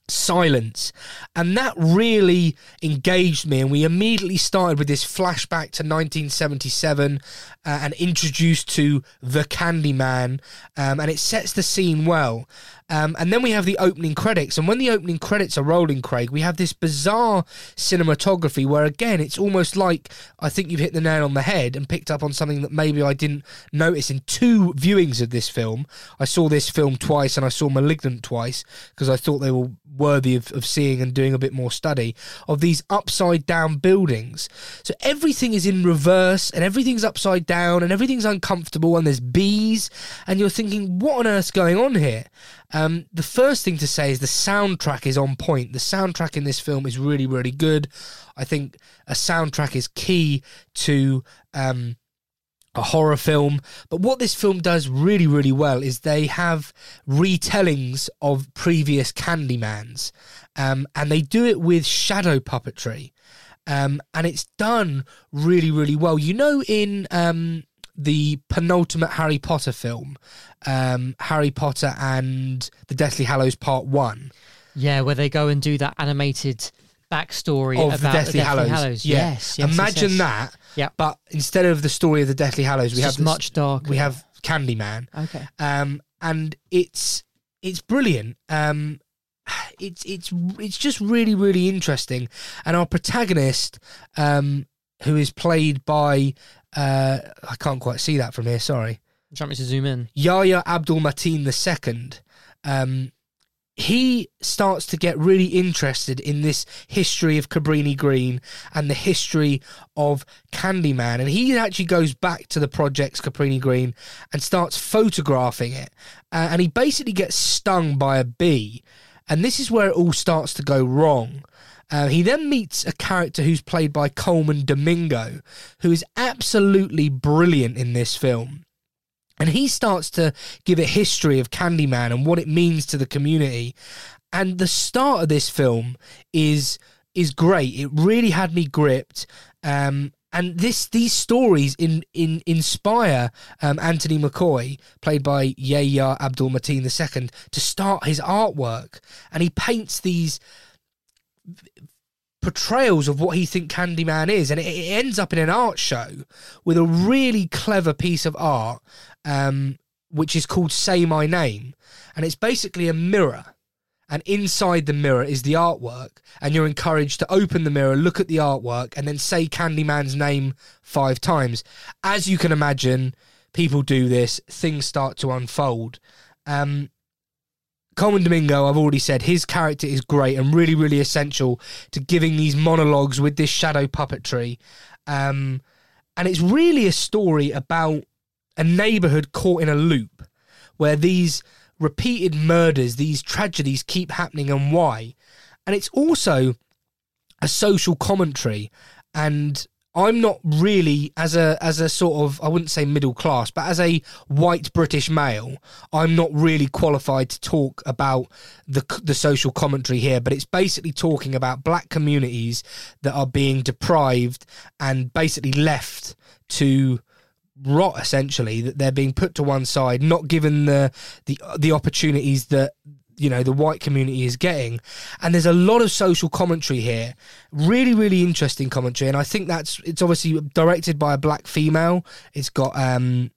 silence. And that really engaged me. And we immediately started with this flashback to 1977 uh, and introduced to the candyman. Um, and it sets the scene well um, and then we have the opening credits. And when the opening credits are rolling craig we have this bizarre cinematography where again it's almost like i think you've hit the nail on the head and picked up on something that maybe i didn't notice in two viewings of this film. I saw this film twice and i saw malignant twice because i thought they were worthy of, of seeing and doing a bit more study of these upside down buildings. So everything is in reverse and everything's upside down and everything's uncomfortable and there's bees and you're thinking, what on earth's going on here? Um, the first thing to say is the soundtrack is on point. The soundtrack in this film is really, really good. I think a soundtrack is key to. Um, a horror film. But what this film does really, really well is they have retellings of previous Candymans, um, and they do it with shadow puppetry, um, and it's done really, really well. You know, in um, the penultimate Harry Potter film, um, Harry Potter and the Deathly Hallows Part One. yeah, where they go and do that animated backstory of about the Deathly, Hallows. Hallows. Yeah. Yes, yes, Imagine yes. that. Yeah. But instead of the story of the Deathly Hallows, we It's have this- much darker. We have Candyman. Okay. Um, and it's it's brilliant. Um, it's it's it's just really really interesting. And our protagonist, um, who is played by uh, I can't quite see that from here. Sorry. Do you want me to zoom in? Yahya Abdul Mateen II, um, he starts to get really interested in this history of Cabrini Green and the history of Candyman. And he actually goes back to the project's Cabrini Green and starts photographing it. Uh, and he basically gets stung by a bee. And this is where it all starts to go wrong. Uh, he then meets a character who's played by Colman Domingo, who is absolutely brilliant in this film. And he starts to give a history of Candyman and what it means to the community. And the start of this film is is great. It really had me gripped. Um, and this these stories in, in inspire um, Anthony McCoy, played by Yahya Abdul Mateen II, to start his artwork. And he paints these portrayals of what he think Candyman is, and it, it ends up in an art show with a really clever piece of art, um, which is called "Say My Name," and it's basically a mirror. And inside the mirror is the artwork, and you're encouraged to open the mirror, look at the artwork, and then say Candyman's name five times. As you can imagine, people do this, things start to unfold. Um, Colman Domingo, I've already said, his character is great and really, really essential to giving these monologues with this shadow puppetry. Um, and it's really a story about a neighborhood caught in a loop where these repeated murders, these tragedies keep happening and why. And it's also a social commentary and I'm not really as a as a sort of I wouldn't say middle class, but as a white British male, I'm not really qualified to talk about the the social commentary here. But it's basically talking about black communities that are being deprived and basically left to rot essentially that they're being put to one side not given the the the opportunities that you know the white community is getting. And there's a lot of social commentary here really really interesting commentary. And i think that's it's obviously directed by a black female. It's got um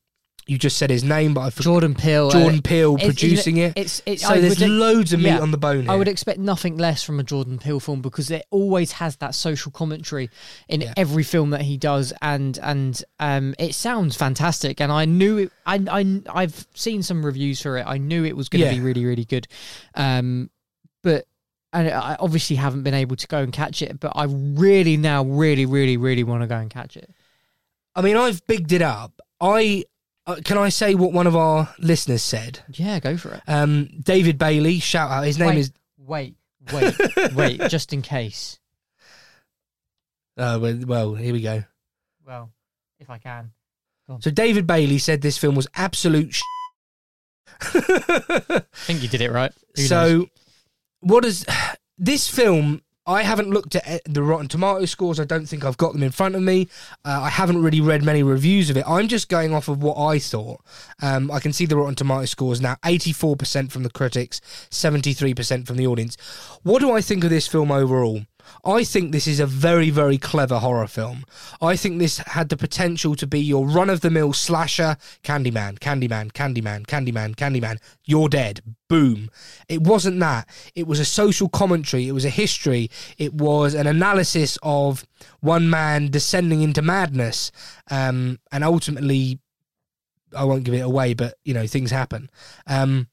You just said his name, but I forgot. Jordan Peele. Jordan uh, Peele it's- producing it. It's, it's so I there's would- loads of meat yeah, on the bone here. I would expect nothing less from a Jordan Peele film because it always has that social commentary in every film that he does, and and um, it sounds fantastic. And I knew it. I I I've seen some reviews for it. I knew it was going to Yeah. be really really good. Um, but. And I obviously haven't been able to go and catch it, but I really now really, really, really want to go and catch it. I mean, I've bigged it up. I uh, can I say what one of our listeners said? Yeah, go for it. Um, David Bailey, shout out. His name wait, is. Wait, wait, wait, just in case. Oh well, well, here we go. Well, if I can. So David Bailey said this film was absolute. Sh- I think you did it right. Who knows? so, what is this film? I haven't looked at the Rotten Tomato scores. I don't think I've got them in front of me. Uh, I haven't really read many reviews of it. I'm just going off of what I thought. Um, I can see the Rotten Tomato scores now 84% from the critics, 73% from the audience. What do I think of this film overall? I think this is a very, very clever horror film. I think this had the potential to be your run of the mill slasher Candyman, Candyman, Candyman, Candyman, Candyman. You're dead. Boom. It wasn't that. It was a social commentary. It was a history. It was an analysis of one man descending into madness. Um, and ultimately, I won't give it away, but, you know, things happen. Um,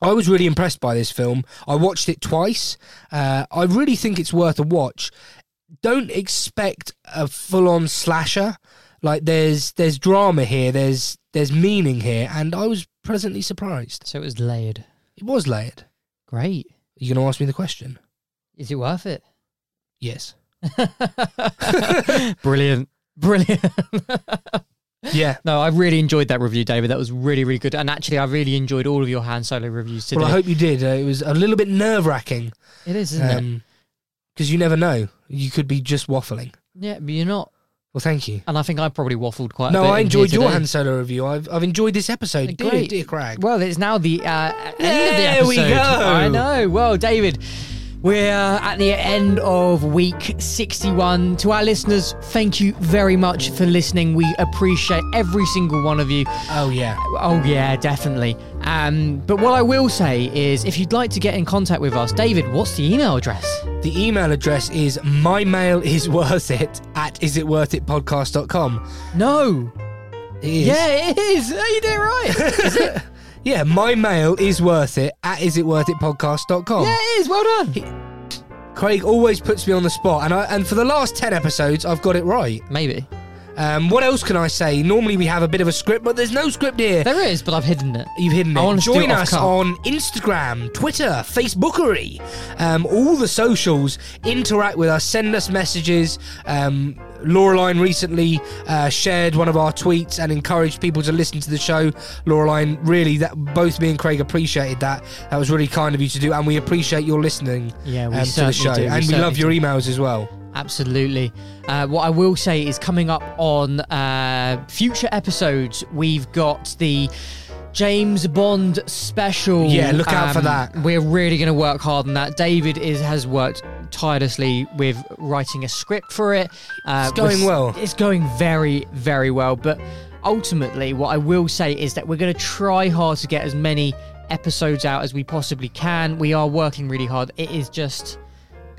I was really impressed by this film. I watched it twice. Uh, I really think it's worth a watch. Don't expect a full-on slasher. Like there's there's drama here. There's there's meaning here, and I was pleasantly surprised. So it was layered. It was layered. Great. Are you going to ask me the question? Is it worth it? Yes. Brilliant. Brilliant. Yeah. No, I really enjoyed that review, David. That was really, really good. And actually, I really enjoyed all of your Han Solo reviews today. Well, I hope you did. Uh, it was a little bit nerve wracking. It is, isn't it? Because you never know. You could be just waffling. Yeah, but you're not. Well, thank you. And I think I probably waffled quite a No. I enjoyed your today. Han Solo review. I've I've enjoyed this episode. Great. dear Craig. Well, it's now the uh, end of the There we go. I know. Well, David, we're at the end of week 61. To our listeners, thank you very much for listening. We appreciate every single one of you. Oh yeah. Oh yeah, definitely. Um, but what I will say is, if you'd like to get in contact with us, David, what's the email address? The email address is my mail is worth it at isitworthitpodcast.com. No. It is. Yeah, it is. Oh, you did it right. Is it? Yeah, my mail is worth it at isitworthitpodcast.com. Yeah, it is. Well done. Craig always puts me on the spot, and I, and for the last 10 episodes, I've got it right. Maybe. Um, what else can I say? Normally we have a bit of a script, but there's no script here. There is, but I've hidden it. You've hidden it. I do Join it off us on Instagram, Twitter, Facebookery, um, all the socials. Interact with us. Send us messages. Um, Laureline recently uh, shared one of our tweets and encouraged people to listen to the show. Laureline, really, that both me and Craig appreciated that. That was really kind of you to do, and we appreciate your listening Yeah, we um, to the show, do. And we love certainly your emails as well. Absolutely. Uh, what I will say is coming up on uh, future episodes, we've got the James Bond special. Um, Yeah, look out for that. We're really going to work hard on that. David is has worked tirelessly with writing a script for it. Uh, It's going well. It's going very, very well. But ultimately, what I will say is that we're going to try hard to get as many episodes out as we possibly can. We are working really hard. It is just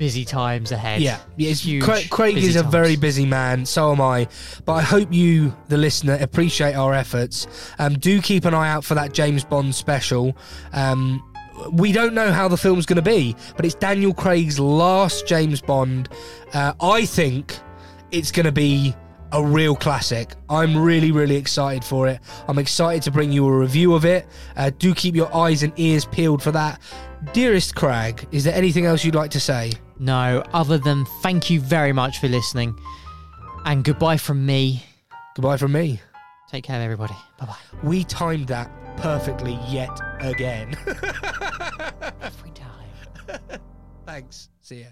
busy times ahead. Yeah, yeah it's, Huge, Craig, Craig is a times. very busy man. So am I. But I hope you, the listener, appreciate our efforts. Um, do keep an eye out for that James Bond special. Um, we don't know how the film's going to be, but it's Daniel Craig's last James Bond. Uh, I think it's going to be a real classic. I'm really, really excited for it. I'm excited to bring you a review of it. Uh, do keep your eyes and ears peeled for that. Dearest Craig, is there anything else you'd like to say? No, other than thank you very much for listening. And goodbye from me. Goodbye from me. Take care, everybody. Bye bye. We timed that perfectly yet again. Every time. Thanks. See ya.